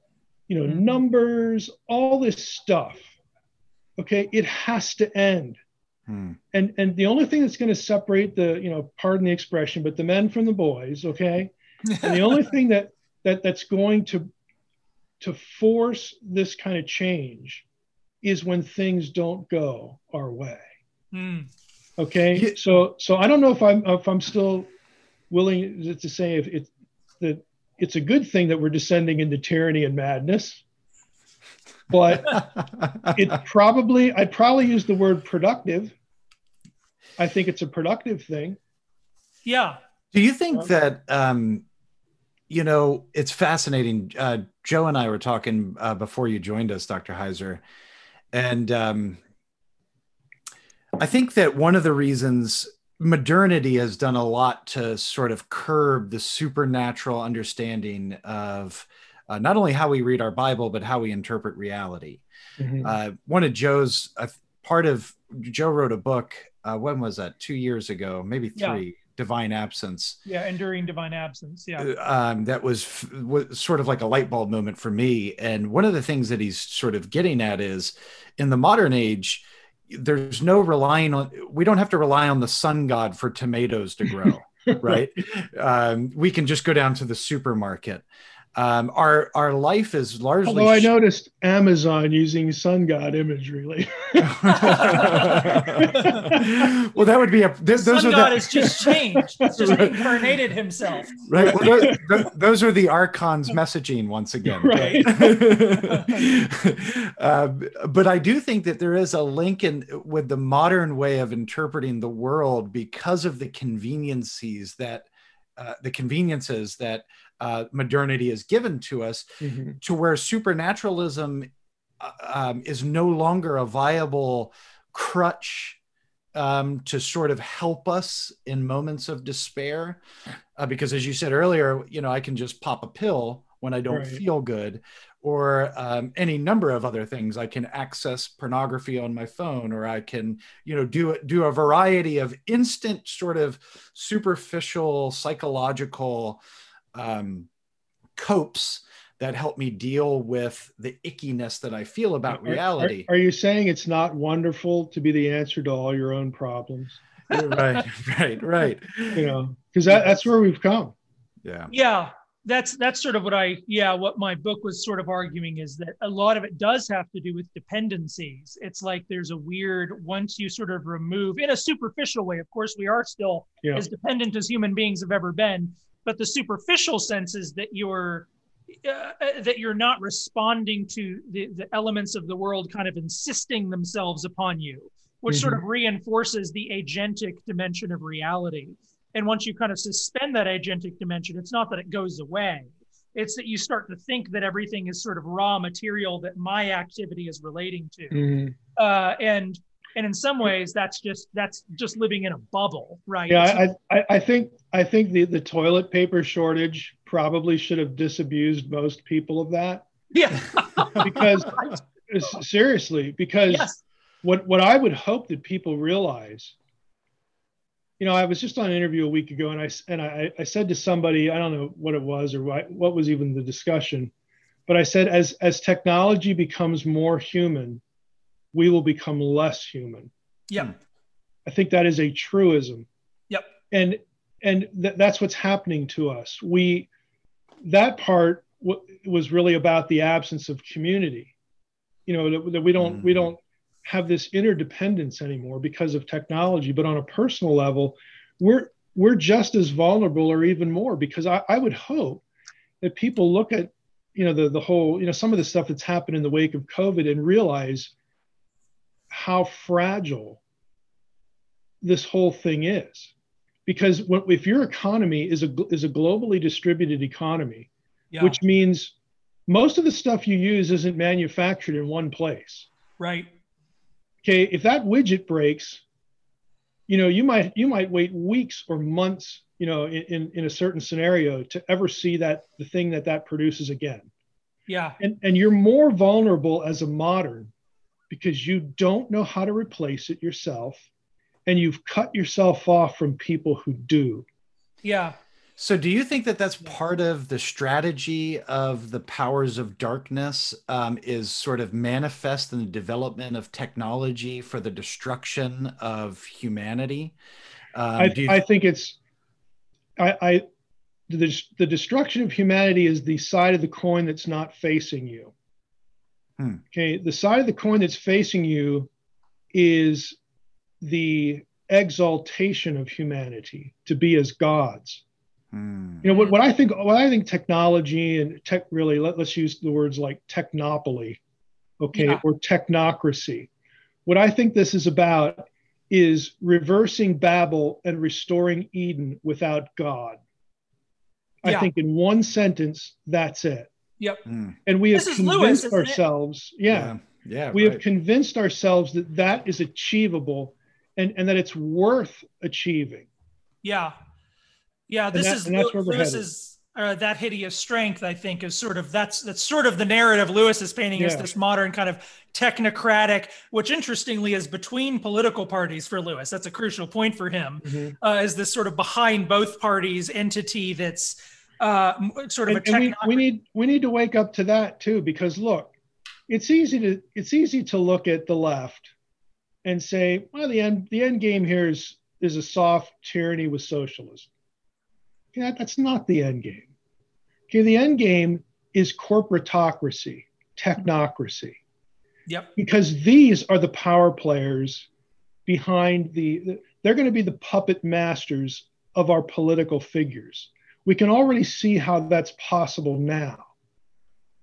you know, mm-hmm. numbers, all this stuff. Okay, it has to end. Hmm. And and the only thing that's going to separate the, you know, pardon the expression, but the men from the boys, okay? *laughs* and the only thing that that that's going to to force this kind of change is when things don't go our way. Hmm. Okay? So so I don't know if I'm if I'm still willing to say if it's that it's a good thing that we're descending into tyranny and madness but *laughs* it probably I'd probably use the word productive. I think it's a productive thing. Yeah. Do you think that um, you know it's fascinating? Uh, Joe and I were talking uh, before you joined us, Dr. Heiser, and um, I think that one of the reasons modernity has done a lot to sort of curb the supernatural understanding of uh, not only how we read our Bible, but how we interpret reality. Mm-hmm. Uh, one of Joe's uh, part of Joe wrote a book. Uh, when was that? Two years ago, maybe three. Yeah. Divine absence. Yeah, enduring divine absence. Yeah. Uh, um, that was, was sort of like a light bulb moment for me. And one of the things that he's sort of getting at is in the modern age, there's no relying on we don't have to rely on the sun god for tomatoes to grow *laughs* right? Um, we can just go down to the supermarket um, our our life is largely. Although I noticed Amazon using sun god imagery lately. *laughs* *laughs* well, that would be a. Th- those sun are god the, has just changed. It's just right. incarnated himself. Right. Well, those, those, are the archons messaging once again. Right. *laughs* uh, but I do think that there is a link in with the modern way of interpreting the world because of the conveniences that. Uh, the conveniences that uh, modernity is given to us, mm-hmm. to where supernaturalism uh, um, is no longer a viable crutch um, to sort of help us in moments of despair. Uh, because as you said earlier, you know, I can just pop a pill when I don't right. feel good, or um, any number of other things. I can access pornography on my phone, or I can, you know, do do a variety of instant sort of superficial psychological um, copes that help me deal with the ickiness that I feel about reality. Are, are, you saying it's not wonderful to be the answer to all your own problems? *laughs* right, right, right. You know, because that, that's where we've come. Yeah. Yeah. That's that's sort of what I yeah what my book was sort of arguing is that a lot of it does have to do with dependencies. It's like there's a weird once you sort of remove in a superficial way. Of course, we are still yeah. as dependent as human beings have ever been, but the superficial sense is that you're uh, uh, that you're not responding to the, the elements of the world kind of insisting themselves upon you which mm-hmm. sort of reinforces the agentic dimension of reality and once you kind of suspend that agentic dimension it's not that it goes away it's that you start to think that everything is sort of raw material that my activity is relating to mm-hmm. uh, and and in some ways that's just that's just living in a bubble right? Yeah I, I, I think i think the the toilet paper shortage probably should have disabused most people of that. Yeah. *laughs* Because *laughs* seriously because yes. what what i would hope that people realize you know i was just on an interview a week ago and i and i, I said to somebody i don't know what it was or what, what was even the discussion but i said as as technology becomes more human we will become less human. Yeah. I think that is a truism. Yep. And and th- that's what's happening to us. We that part w- was really about the absence of community. You know that, that we don't mm. we don't have this interdependence anymore because of technology. But on a personal level, we're we're just as vulnerable or even more because I, I would hope that people look at you know the the whole you know some of the stuff that's happened in the wake of COVID and realize how fragile this whole thing is. Because if your economy is a, is a globally distributed economy, yeah. which means most of the stuff you use isn't manufactured in one place. Right. Okay, if that widget breaks, you know, you might you might wait weeks or months, you know, in, in a certain scenario to ever see that the thing that that produces again. Yeah. And and you're more vulnerable as a modern because you don't know how to replace it yourself and you've cut yourself off from people who do. Yeah. So, do you think that that's part of the strategy of the powers of darkness? Um, is sort of manifest in the development of technology for the destruction of humanity? Um, I, you... I, think it's, I, I the, the destruction of humanity is the side of the coin that's not facing you. Hmm. Okay, the side of the coin that's facing you is the exaltation of humanity to be as gods. Hmm. You know what, what I think what I think technology and tech really let, us use the words like technopoly, okay, yeah. or technocracy. What I think this is about is reversing Babel and restoring Eden without God. Yeah. I think in one sentence, that's it. Yep. Mm. And we this have convinced Lewis, ourselves, yeah, yeah, yeah, we right. have convinced ourselves that that is achievable and, and that it's worth achieving. Yeah. Yeah. This that, is Lewis's uh, that hideous strength, I think, is sort of that's that's sort of the narrative Lewis is painting yeah. as this modern kind of technocratic, which interestingly is between political parties for Lewis. That's a crucial point for him. Mm-hmm. Uh, is this sort of behind both parties entity that's uh, sort of and, a we, we need we need to wake up to that too, because look, it's easy to it's easy to look at the left and say, well, the end the end game here is is a soft tyranny with socialism. Yeah, that's not the end game. Okay, the end game is corporatocracy, technocracy. Yep. Because these are the power players behind the, they're going to be the puppet masters of our political figures. We can already see how that's possible now.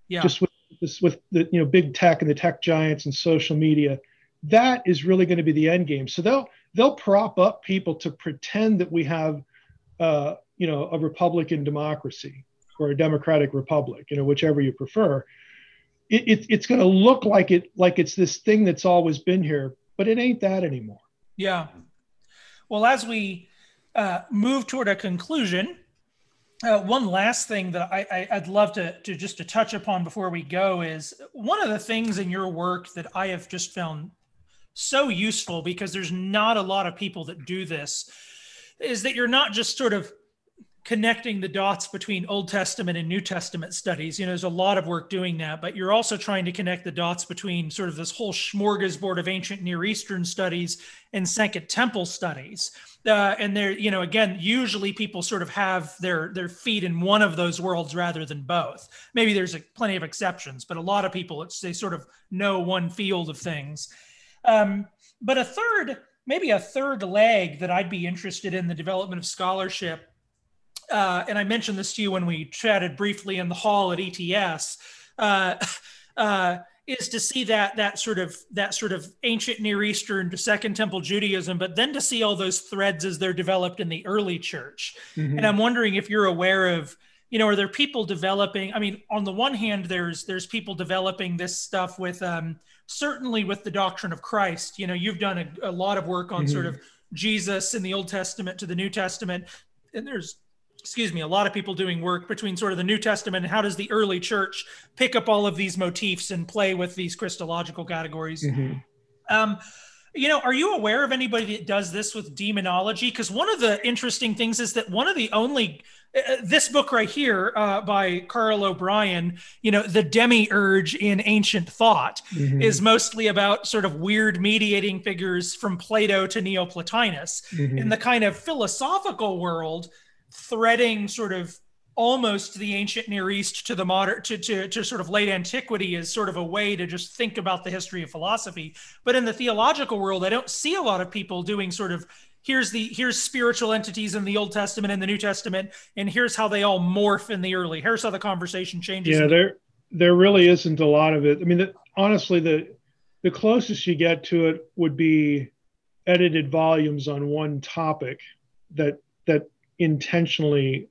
Yeah. Just with this, with the you know big tech and the tech giants and social media, that is really going to be the end game. So they'll they'll prop up people to pretend that we have uh, you know, a Republican democracy or a democratic republic, you know, whichever you prefer. It, it, it's going to look like it like it's this thing that's always been here, but it ain't that anymore. Yeah. Well, as we uh, move toward a conclusion, uh, one last thing that I, would love to, to just to touch upon before we go is one of the things in your work that I have just found so useful because there's not a lot of people that do this is that you're not just sort of connecting the dots between Old Testament and New Testament studies. You know, there's a lot of work doing that, but you're also trying to connect the dots between sort of this whole smorgasbord of ancient Near Eastern studies and Second Temple studies. Uh, and there, you know, again, usually people sort of have their their feet in one of those worlds rather than both. Maybe there's a, plenty of exceptions, but a lot of people, they sort of know one field of things. Um, but a third, maybe a third leg that I'd be interested in the development of scholarship uh, and I mentioned this to you when we chatted briefly in the hall at ETS, uh, *laughs* uh, is to see that that sort of that sort of ancient Near Eastern Second Temple Judaism, but then to see all those threads as they're developed in the early church. Mm-hmm. And I'm wondering if you're aware of, you know, are there people developing? I mean, on the one hand, there's there's people developing this stuff with um, certainly with the doctrine of Christ. You know, you've done a, a lot of work on mm-hmm. sort of Jesus in the Old Testament to the New Testament, and there's excuse me, a lot of people doing work between sort of the New Testament and how does the early church pick up all of these motifs and play with these Christological categories. Mm-hmm. Um, you know, are you aware of anybody that does this with demonology? Because one of the interesting things is that one of the only uh, this book right here uh, by Carl O'Brien, you know, the demiurge in ancient thought, mm-hmm. is mostly about sort of weird mediating figures from Plato to Neoplatinus. Mm-hmm. In the kind of philosophical world, threading sort of almost the ancient Near East to the modern to, to, to sort of late antiquity is sort of a way to just think about the history of philosophy. But in the theological world, I don't see a lot of people doing sort of here's the here's spiritual entities in the Old Testament and the New Testament, and here's how they all morph in the early. Here's how the conversation changes. Yeah, there there really isn't a lot of it. I mean, the, honestly, the the closest you get to it would be edited volumes on one topic that that intentionally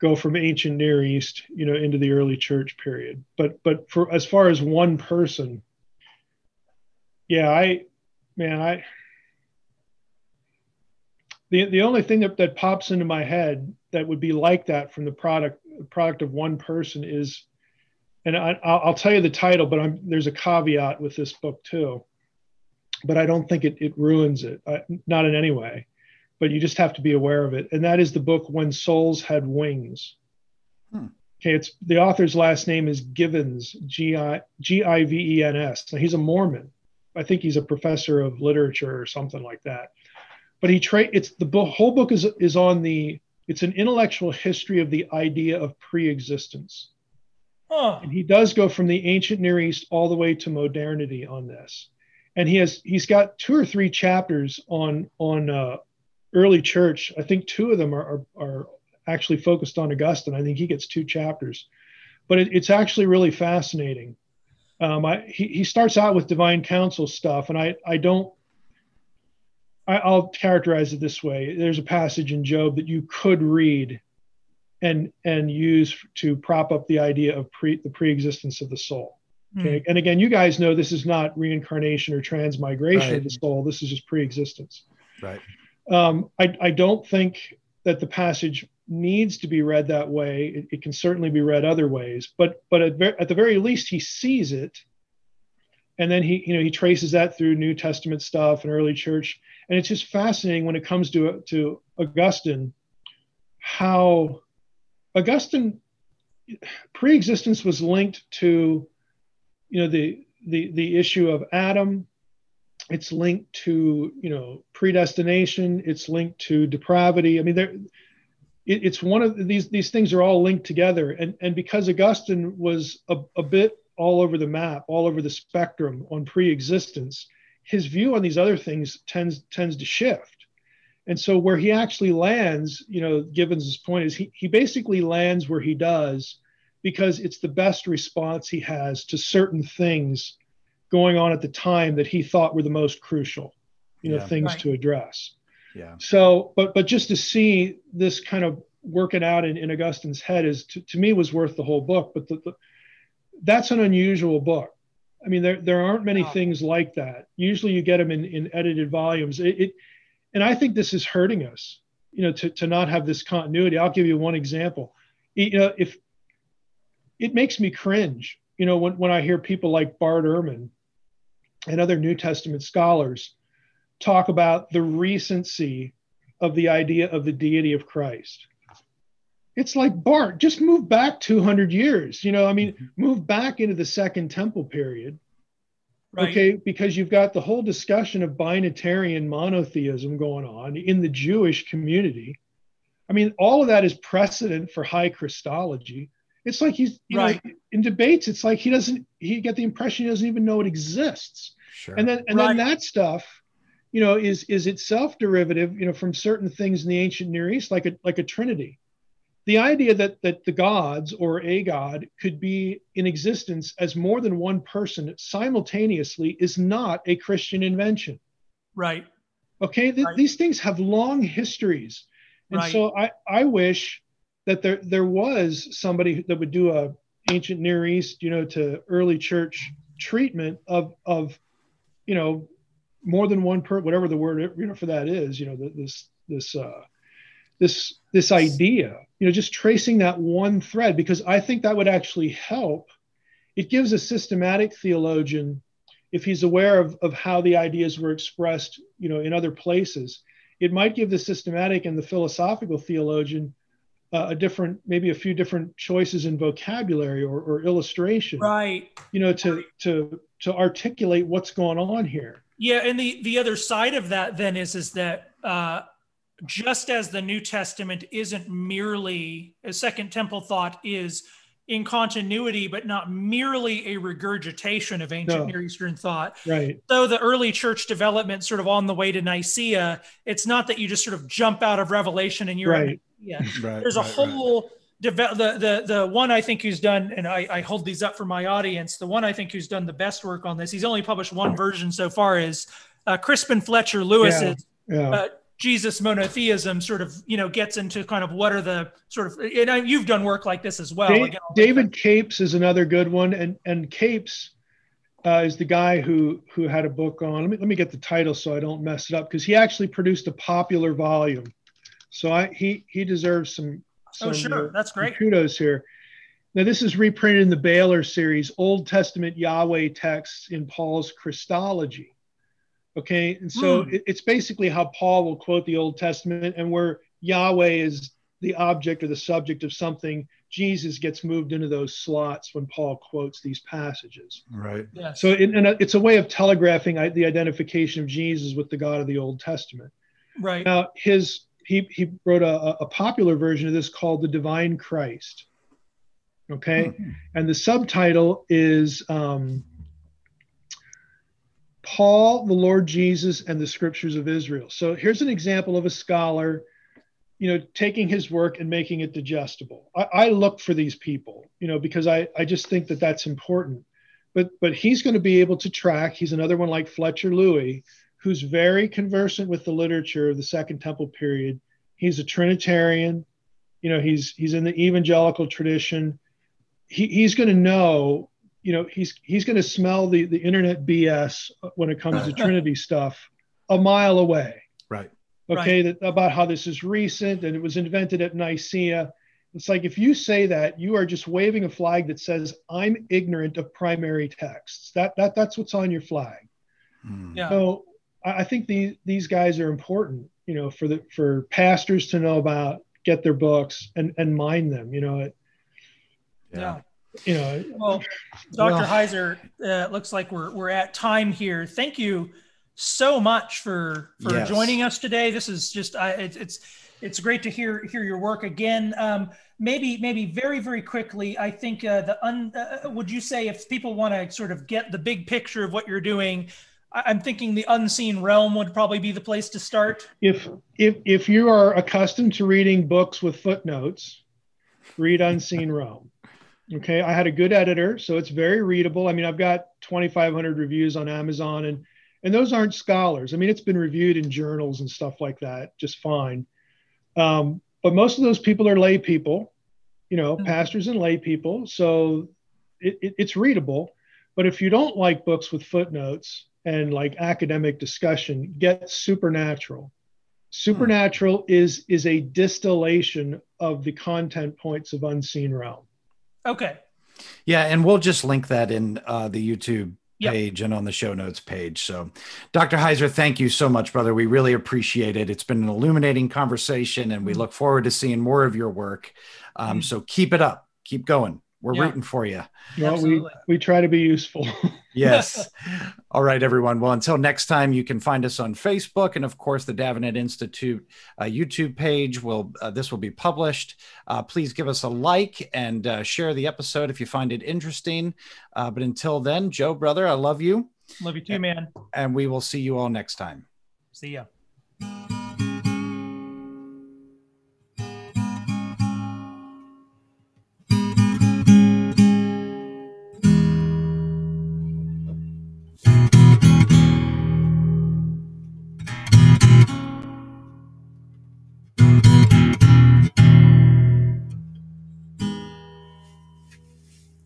go from ancient Near East, you know, into the early church period. But but for as far as one person, yeah, I man, I the the only thing that, that pops into my head that would be like that from the product product of one person is, and I, will tell you the title, but I'm, there's a caveat with this book too. But I don't think it, it ruins it, uh, not in any way but you just have to be aware of it. And that is the book When Souls Had Wings. Hmm. Okay, it's the author's last name is Givens, G I G I V E N S. Now he's a Mormon. I think he's a professor of literature or something like that. But he tra- it's the book, whole book is is on the it's an intellectual history of the idea of pre-existence. Huh. And he does go from the ancient Near East all the way to modernity on this. And he has he's got two or three chapters on on uh, early church. I think two of them are, are, are actually focused on Augustine. I think he gets two chapters, but it, it's actually really fascinating. Um, I, he, he starts out with divine counsel stuff, and I, I don't, I, will characterize it this way. There's a passage in Job that you could read and, and use to prop up the idea of pre, the preexistence of the soul. Okay. Mm. And again, you guys know this is not reincarnation or transmigration right. of the soul. This is just pre-existence. Right. Um, I, I don't think that the passage needs to be read that way. It, it can certainly be read other ways, but but at, at, the very least, he sees it, and then he you know he traces that through New Testament stuff and early church, and it's just fascinating when it comes to to Augustine, how Augustine pre-existence was linked to you know the the the issue of Adam it's linked to you know predestination it's linked to depravity. I mean there it, it's one of these these things are all linked together. And and because augustine was a, a bit all over the map all over the spectrum on pre-existence his view on these other things tends tends to shift. And so where he actually lands you know Givens's point is he, he basically lands where he does because it's the best response he has to certain things going on at the time that he thought were the most crucial, you know, yeah. things right. to address. Yeah. So, but but just to see this kind of working out in, in Augustine's head is to, to me was worth the whole book. But the, the, that's an unusual book. I mean, there there aren't many wow. things like that. Usually, you get them in, in edited volumes. It, it, and I think this is hurting us. You know, to to not have this continuity. I'll give you one example. You know, if it makes me cringe, you know, when when I hear people like Bart Ehrman and other New Testament scholars talk about the recency of the idea of the deity of Christ. It's like Bart, just move back 200 years. You know, I mean, mm-hmm. move back into the Second Temple period. Right. Okay, because you've got the whole discussion of binitarian monotheism going on in the Jewish community. I mean, all of that is precedent for high Christology. It's like he's right. Know, in debates. It's like he doesn't. He get the impression he doesn't even know it exists. Sure. And then and right. then that stuff, you know, is is itself derivative, you know, from certain things in the ancient Near East, like a like a Trinity. The idea that that the gods or a god could be in existence as more than one person simultaneously is not a Christian invention. Right. Okay. Th- right. These things have long histories, and so I I wish that there there was somebody that would do a ancient Near East, you know, to early church treatment of of you know more than one per whatever the word you know for that is you know this this uh this this idea you know just tracing that one thread because i think that would actually help. It gives a systematic theologian if he's aware of, of how the ideas were expressed you know in other places it might give the systematic and the philosophical theologian uh, a different maybe a few different choices in vocabulary or, or illustration right you know to to to articulate what's going on here yeah and the the other side of that then is is that uh just as the new testament isn't merely a second temple thought is in continuity, but not merely a regurgitation of ancient no. Near Eastern thought. Right. So the early church development, sort of on the way to Nicaea, it's not that you just sort of jump out of Revelation and you're right yeah. *laughs* Right, There's a right, whole right. the the the one I think who's done, and I, I hold these up for my audience. The one I think who's done the best work on this. He's only published one version so far. Is uh, Crispin Fletcher-Louis's yeah, yeah. Uh, Jesus monotheism sort of you know gets into kind of what are the sort of and I, you've done work like this as well. Dave, Again, David Capes is another good one, and and Capes uh, is the guy who who had a book on. Let me let me get the title so I don't mess it up because he actually produced a popular volume so I, he he deserves some. Oh, some oh sure, uh, that's great. Kudos here. Now this is reprinted in the Baylor series, Old Testament Yahweh texts in Paul's Christology. Okay. And so mm. it, it's basically how Paul will quote the Old Testament and where Yahweh is the object or the subject of something, Jesus gets moved into those slots when Paul quotes these passages. Right. Yes. So it, and it's a way of telegraphing the identification of Jesus with the God of the Old Testament. Right. Now, his he he wrote a, a popular version of this called the Divine Christ. Okay, mm-hmm. and the subtitle is um, Paul, the Lord Jesus, and the Scriptures of Israel. So here's an example of a scholar you know, taking his work and making it digestible. I, I, look for these people, you know, because I, I just think that that's important. But but he's going to be able to track. He's another one like Fletcher-Louis, who's very conversant with the literature of the Second Temple period. He's a Trinitarian, you know, he's he's in the evangelical tradition. He, he's going to know, you know, he's he's going to smell the the internet BS when it comes to *laughs* Trinity stuff a mile away. Right okay, right. that, about how this is recent and it was invented at Nicaea. It's like if you say that, you are just waving a flag that says, "I'm ignorant of primary texts." That that that's what's on your flag. Mm. Yeah. So I think these these guys are important, you know, for the for pastors to know about, get their books and and mine them. You know, it, yeah. yeah. You know, well, Dr. Well, Heiser, uh, looks like we're we're at time here. Thank you so much for for yes. joining us today. This is just I, it, it's it's great to hear hear your work again. Um, maybe maybe very very quickly, I think uh, the un, uh, would you say if people want to sort of get the big picture of what you're doing, I'm thinking the unseen realm would probably be the place to start. If if if you are accustomed to reading books with footnotes, read Unseen Realm. Okay, I had a good editor, so it's very readable. I mean, I've got 2,500 reviews on Amazon, and and those aren't scholars. I mean, it's been reviewed in journals and stuff like that, just fine. Um, but most of those people are lay people, you know, mm-hmm. pastors and lay people. So it, it, it's readable. But if you don't like books with footnotes and like academic discussion, get Supernatural. Supernatural hmm. is is a distillation of the content points of Unseen Realm. Okay. Yeah, and we'll just link that in uh, the YouTube page yep. and on the show notes page. So, Dr. Heiser, thank you so much, brother. We really appreciate it. It's been an illuminating conversation, and we mm-hmm. look forward to seeing more of your work. Um, mm-hmm. So, keep it up, keep going. We're yeah. rooting for you. Well, we, we try to be useful. *laughs* yes. All right, everyone. Well, until next time, you can find us on Facebook and, of course, the Davenant Institute uh, YouTube page. Will uh, this will be published? Uh, please give us a like and uh, share the episode if you find it interesting. Uh, but until then, Joe, brother, I love you. Love you too, man. And we will see you all next time. See ya.